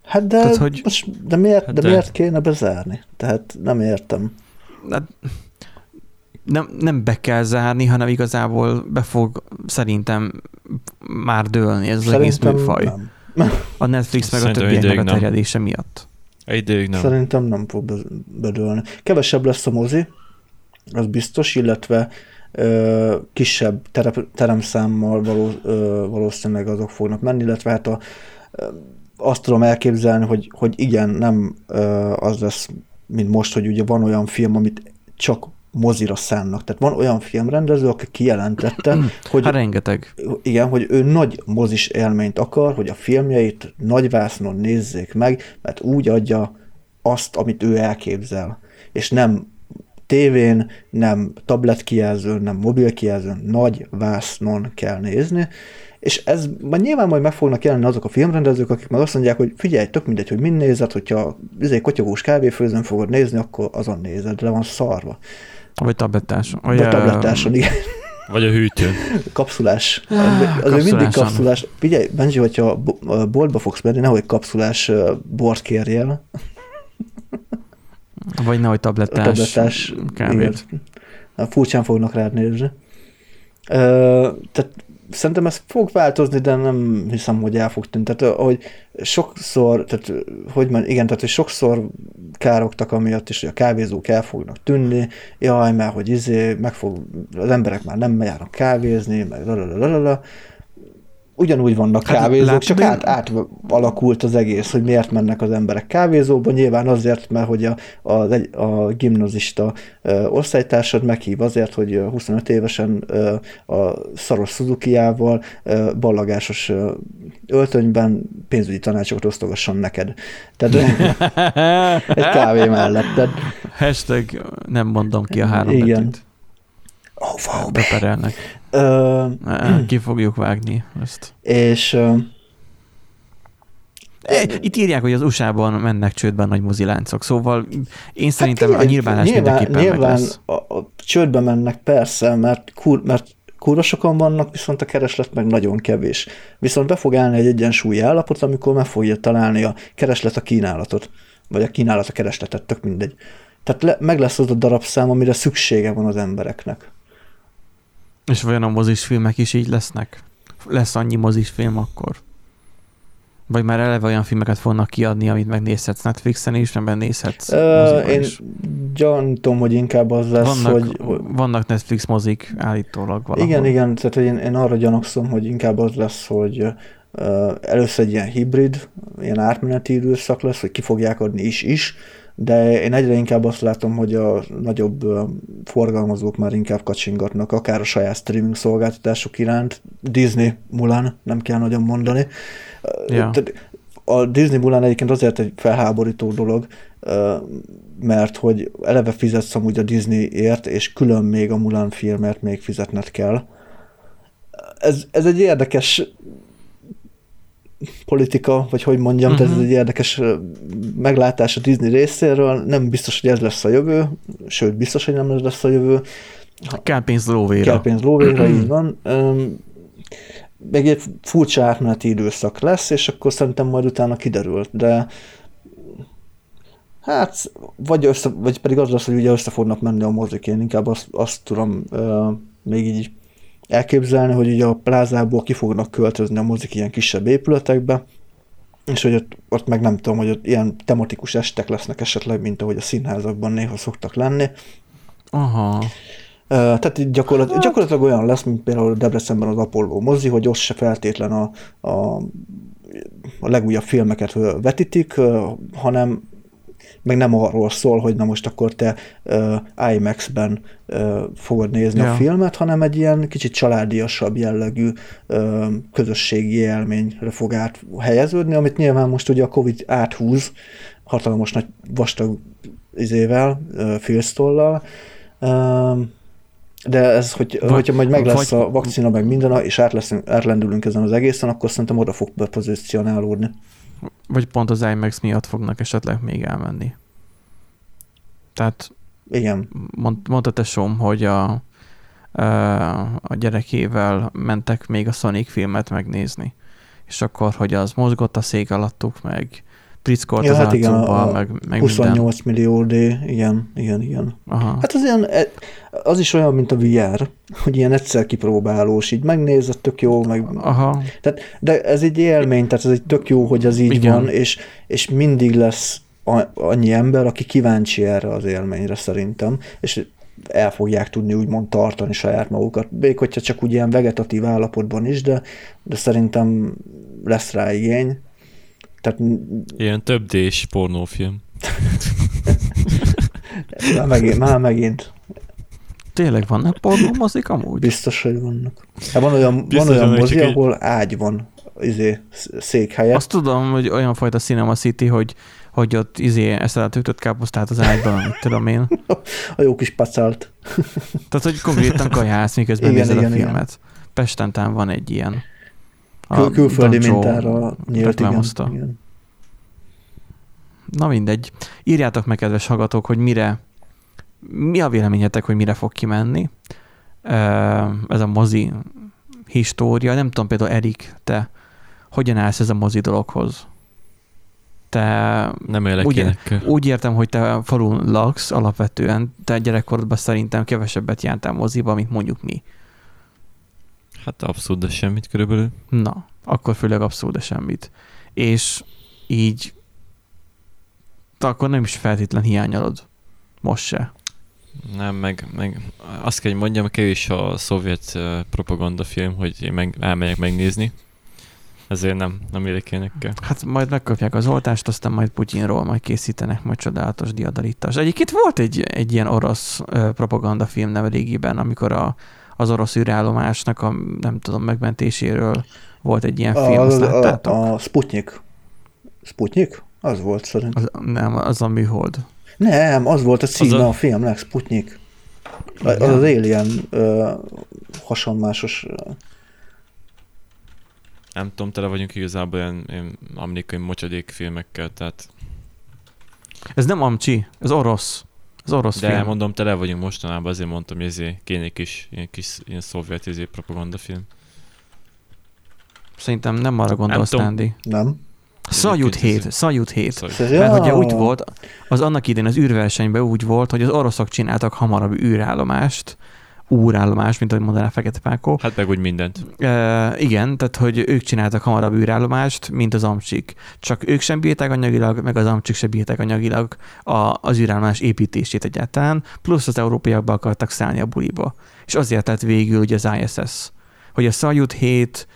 Hát de, Tehát, hogy... most, de, miért, hát de, de miért kéne bezárni? Tehát nem értem. Hát, nem, nem be kell zárni, hanem igazából be fog szerintem már dőlni ez az egész műfaj. Nem. A Netflix meg Szerintem a többieknek a terjedése nem. miatt. Egy nem. Szerintem nem fog bedőlni. Kevesebb lesz a mozi, az biztos, illetve ö, kisebb terep, teremszámmal való, ö, valószínűleg azok fognak menni, illetve hát a, ö, azt tudom elképzelni, hogy, hogy igen, nem ö, az lesz, mint most, hogy ugye van olyan film, amit csak mozira szánnak. Tehát van olyan filmrendező, aki kijelentette, hogy... Hát rengeteg. Igen, hogy ő nagy mozis élményt akar, hogy a filmjeit nagy vásznon nézzék meg, mert úgy adja azt, amit ő elképzel. És nem tévén, nem tabletkijelzőn, nem mobilkijelzőn, nagy vásznon kell nézni, és ez majd nyilván majd meg fognak jelenni azok a filmrendezők, akik meg azt mondják, hogy figyelj, tök mindegy, hogy mind nézed, hogyha izé kotyogós kávéfőzőn fogod nézni, akkor azon nézed, le van szarva. Vagy tablettás. Vagy a tablettáson, igen. Vagy a hűtőn. Kapszulás. Az mindig kapszulás. Figyelj, Benji, hogyha boltba fogsz menni, nehogy kapszulás bort kérjél. Vagy nehogy A tablettás, tablettás kávét. igen. Furcsán fognak rád nézni. Ö, tehát szerintem ez fog változni, de nem hiszem, hogy el fog tűnni. Tehát, hogy sokszor, tehát, hogy man, igen, tehát, hogy sokszor károgtak amiatt is, hogy a kávézók el fognak tűnni, jaj, mert hogy izé, meg fog, az emberek már nem járnak kávézni, meg lalalala. Ugyanúgy vannak Hát kávézók, csak át, átalakult az egész, hogy miért mennek az emberek kávézóba. Nyilván azért, mert hogy a, a, a gimnazista ö, osztálytársad meghív azért, hogy ö, 25 évesen ö, a szaros Suzuki-jával ö, ballagásos ö, öltönyben pénzügyi tanácsokat osztogasson neked. Tehát egy kávé mellett. Tehát, Hashtag nem mondom ki a három Igen. betűt. oh, Beperelnek. Ö, Ki fogjuk vágni ezt. és ö, Itt írják, hogy az USA-ban mennek csődbe nagy moziláncok, szóval én szerintem Hát a nyilvánás mindenképpen meg nyilván lesz. A, a csődbe mennek persze, mert, kur, mert kurva sokan vannak, viszont a kereslet meg nagyon kevés. Viszont be fog állni egy egyensúlyi állapot, amikor meg fogja találni a kereslet a kínálatot, vagy a kínálat a keresletet, tök mindegy. Tehát le, meg lesz az a darabszám, amire szüksége van az embereknek. És vajon a mozisfilmek is így lesznek? Lesz annyi mozisfilm akkor? Vagy már eleve olyan filmeket fognak kiadni, amit megnézhetsz Netflixen is, nem nézhetsz moziban én is. gyanítom, hogy inkább az lesz, Vannak, hogy, vannak Netflix mozik állítólag valahol. Igen, igen, tehát én, én arra gyanakszom, hogy inkább az lesz, hogy uh, először egy ilyen hibrid, ilyen átmeneti időszak lesz, hogy ki fogják adni is-is, de én egyre inkább azt látom, hogy a nagyobb forgalmazók már inkább kacsingatnak, akár a saját streaming szolgáltatások iránt. Disney, Mulan, nem kell nagyon mondani. Tehát a Disney Mulan egyébként azért egy felháborító dolog, mert hogy eleve fizetsz amúgy a Disneyért, és külön még a Mulan filmért még fizetned kell. Ez, ez egy érdekes politika, vagy hogy mondjam, uh-huh. tehát ez Mhm. egy érdekes meglátás a Disney részéről. Nem biztos, hogy ez lesz a jövő, sőt, biztos, hogy nem ez lesz a jövő. Kell pénz lóvéra. Kell pénz lóvére, így van. Még egy furcsa átmeneti időszak lesz, és akkor szerintem majd utána kiderül, de hát, vagy, össze, vagy pedig az lesz, hogy ugye össze fognak menni a mozik, én inkább azt, azt tudom ö, még így elképzelni, hogy ugye a plázából ki fognak költözni a mozik ilyen kisebb épületekbe, és hogy ott, ott meg nem tudom, hogy ott ilyen tematikus estek lesznek esetleg, mint ahogy a színházakban néha szoktak lenni, Aha. Tehát gyakorlat, gyakorlatilag olyan lesz, mint például Debrecenben az Apollo mozi, hogy ott se feltétlen a, a, a legújabb filmeket vetítik, hanem meg nem arról szól, hogy na most akkor te uh, IMAX-ben uh, fogod nézni Ja. a filmet, hanem egy ilyen kicsit családiasabb jellegű uh, közösségi élményre fog áthelyeződni, amit nyilván most ugye a Covid áthúz hatalmas nagy vastag izével, uh, filztollal, uh, de ez, hogy, Vagy- hogyha majd meg lesz vagy- a vakcina, meg minden, és át leszünk, átlendülünk ezen az egészen, akkor szerintem oda fog bepozícionálódni. Vagy pont az IMAX miatt fognak esetleg még elmenni. Tehát Igen. mond, mondta tesóm, hogy a, a gyerekével mentek még a Sonic filmet megnézni. És akkor, hogy az mozgott a szék alattuk, meg trickolt Ja, az hát igen, arcukba, a meg, meg minden. 28 millió D, igen, igen, igen. Aha. Hát az ilyen, e- az is olyan, mint a VR, hogy ilyen egyszer kipróbálós, így megnézed, tök jó, meg, Aha. tehát, de ez egy élmény, tehát ez egy tök jó, hogy az így Igen. Van, és, és mindig lesz a- annyi ember, aki kíváncsi erre az élményre szerintem, és el fogják tudni úgymond tartani saját magukat, még hogyha csak úgy ilyen vegetatív állapotban is, de, de szerintem lesz rá igény. Tehát Ilyen több D-s pornófilm. már megint, már megint Tényleg vannak pornómozik amúgy? biztos, hogy vannak. Hát van olyan, Biztos, van olyan mozi, csak egy- ahol ágy van izé, székhelye. Azt tudom, hogy olyan fajta Cinema City, hogy, hogy ott izé eszel a töltött káposztát az ágyban, amit tudom én. A jó kis pacalt. Tehát, hogy konkrétan kajálsz, miközben Igen, nézed igen, a igen. filmet. Pesten talán van egy ilyen. Kül- külföldi Dancsó mintára nyílt, igen, igen. Na mindegy. Írjátok meg, kedves hallgatók, hogy mire, mi a véleményetek, hogy mire fog kimenni ez a mozi história. Nem tudom, például Erik, te hogyan állsz ez a mozi dologhoz? Te Nem élek ilyenekkel. úgy értem, hogy te falun laksz alapvetően, te gyerekkorodban szerintem kevesebbet jártál moziba, mint mondjuk mi. Hát abszolút, de semmit körülbelül. Na, akkor főleg abszolút de semmit. És így akkor nem is feltétlen hiányolod. Most se. Nem, meg, meg azt kell, hogy mondjam, kevés a szovjet uh, propagandafilm, hogy én meg, elmegyek megnézni. Ezért nem, nem élek ilyenekkel. Hát majd megkapják az oltást, aztán majd Putyinról majd készítenek majd csodálatos diadalítást. Egyébként volt egy, egy ilyen orosz ö, propagandafilm nem régiben, amikor a, az orosz űrállomásnak a, nem tudom, megmentéséről volt egy ilyen film, A, azt láttátok? a, a Sputnik. Sputnik? Az volt szerintem. Az, nem, az a műhold. Nem, az volt a címe Az a- a... filmnek, Sputnik. Az Igen. az Alien ö, hasonmásos. Nem tudom, tele vagyunk igazából ilyen, ilyen amerikai mocsadék filmekkel, tehát Ez nem amcsi, ez orosz. Ez orosz de film. mondom, tele vagyunk mostanában, azért mondtam, hogy ezért kéne egy kis, ilyen kis ilyen szovjet ezért propagandafilm. Szerintem nem arra gondolsz. Andy. Nem? Szajut Egyébként 7, Szajut 7. Szóval, Ez- Mert ugye úgy volt, az annak idén az űrversenyben úgy volt, hogy az oroszok csináltak hamarabb űrállomást, úrállomást, mint ahogy mondaná Fekete Pákó. hát meg úgy mindent. E, igen, tehát hogy ők csináltak hamarabb űrállomást, mint az amcsik. Csak ők sem bírták anyagilag, meg az amcsik sem bírták anyagilag a, az űrállomás építését egyáltalán, plusz az európaiak be akartak szállni a buliba. És azért lett végül ugye az ISS. Hogy a Szajut 7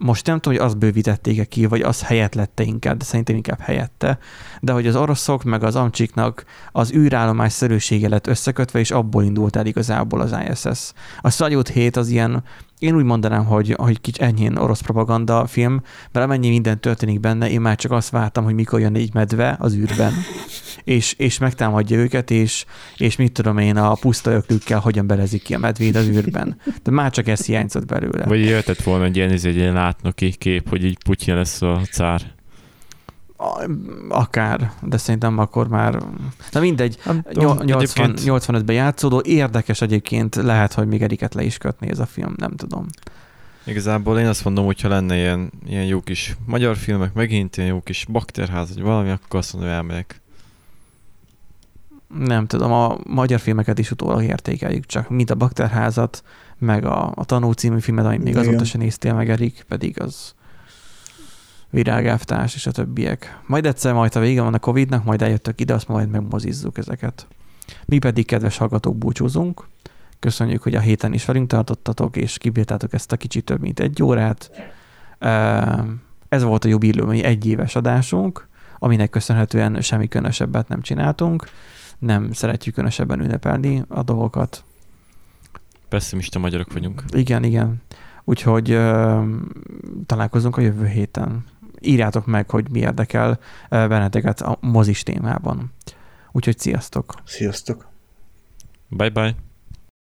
most nem tudom, hogy azt bővítették-e ki, vagy az helyett lette inkább, de szerintem inkább helyette, de hogy az oroszok meg az amcsiknak az űrállomás szerűsége lett összekötve, és abból indult el igazából az ISS. A Szajut 7 az ilyen, én úgy mondanám, hogy, hogy kicsi enyhén orosz propaganda film, mert amennyi minden történik benne, én már csak azt vártam, hogy mikor jön egy medve az űrben, és, és megtámadja őket, és, és mit tudom én, a puszta öklükkel hogyan belezik ki a medvét az űrben. De már csak ez hiányzott belőle. Vagy jöhetett volna egy ilyen, egy ilyen látnoki kép, hogy így Putyin lesz a cár. Akár, de szerintem akkor már... Na mindegy, Nem Nyol- 80, egyébként- 85-ben játszódó, érdekes egyébként, lehet, hogy még Eriket le is kötné ez a film, nem tudom. Igazából én azt mondom, hogy ha lenne ilyen, ilyen jó kis magyar filmek, megint ilyen jó kis bakterház, vagy valami, akkor azt mondom, hogy elmegyek. Nem tudom, a magyar filmeket is utólag értékeljük, csak mint a Bakterházat, meg a, a Tanú című filmet, amit még Igen. azóta sem néztél meg, Erik, pedig az virágáftás és a többiek. Majd egyszer, majd ha vége van a Covid-nak, majd eljöttök ide, azt majd megmozizzuk ezeket. Mi pedig, kedves hallgatók, búcsúzunk. Köszönjük, hogy a héten is velünk tartottatok, és kibírtátok ezt a kicsit több, mint egy órát. Ehm, Ez volt a jubileumi egyéves adásunk, aminek köszönhetően semmi különösebbet nem csináltunk. Nem szeretjük különösebben ünnepelni a dolgokat. Pessimista magyarok vagyunk. Igen, igen. Úgyhogy ö, találkozunk a jövő héten. Írjátok meg, hogy mi érdekel ö, benneteket a mozis témában. Úgyhogy sziasztok! Sziasztok! Bye bye.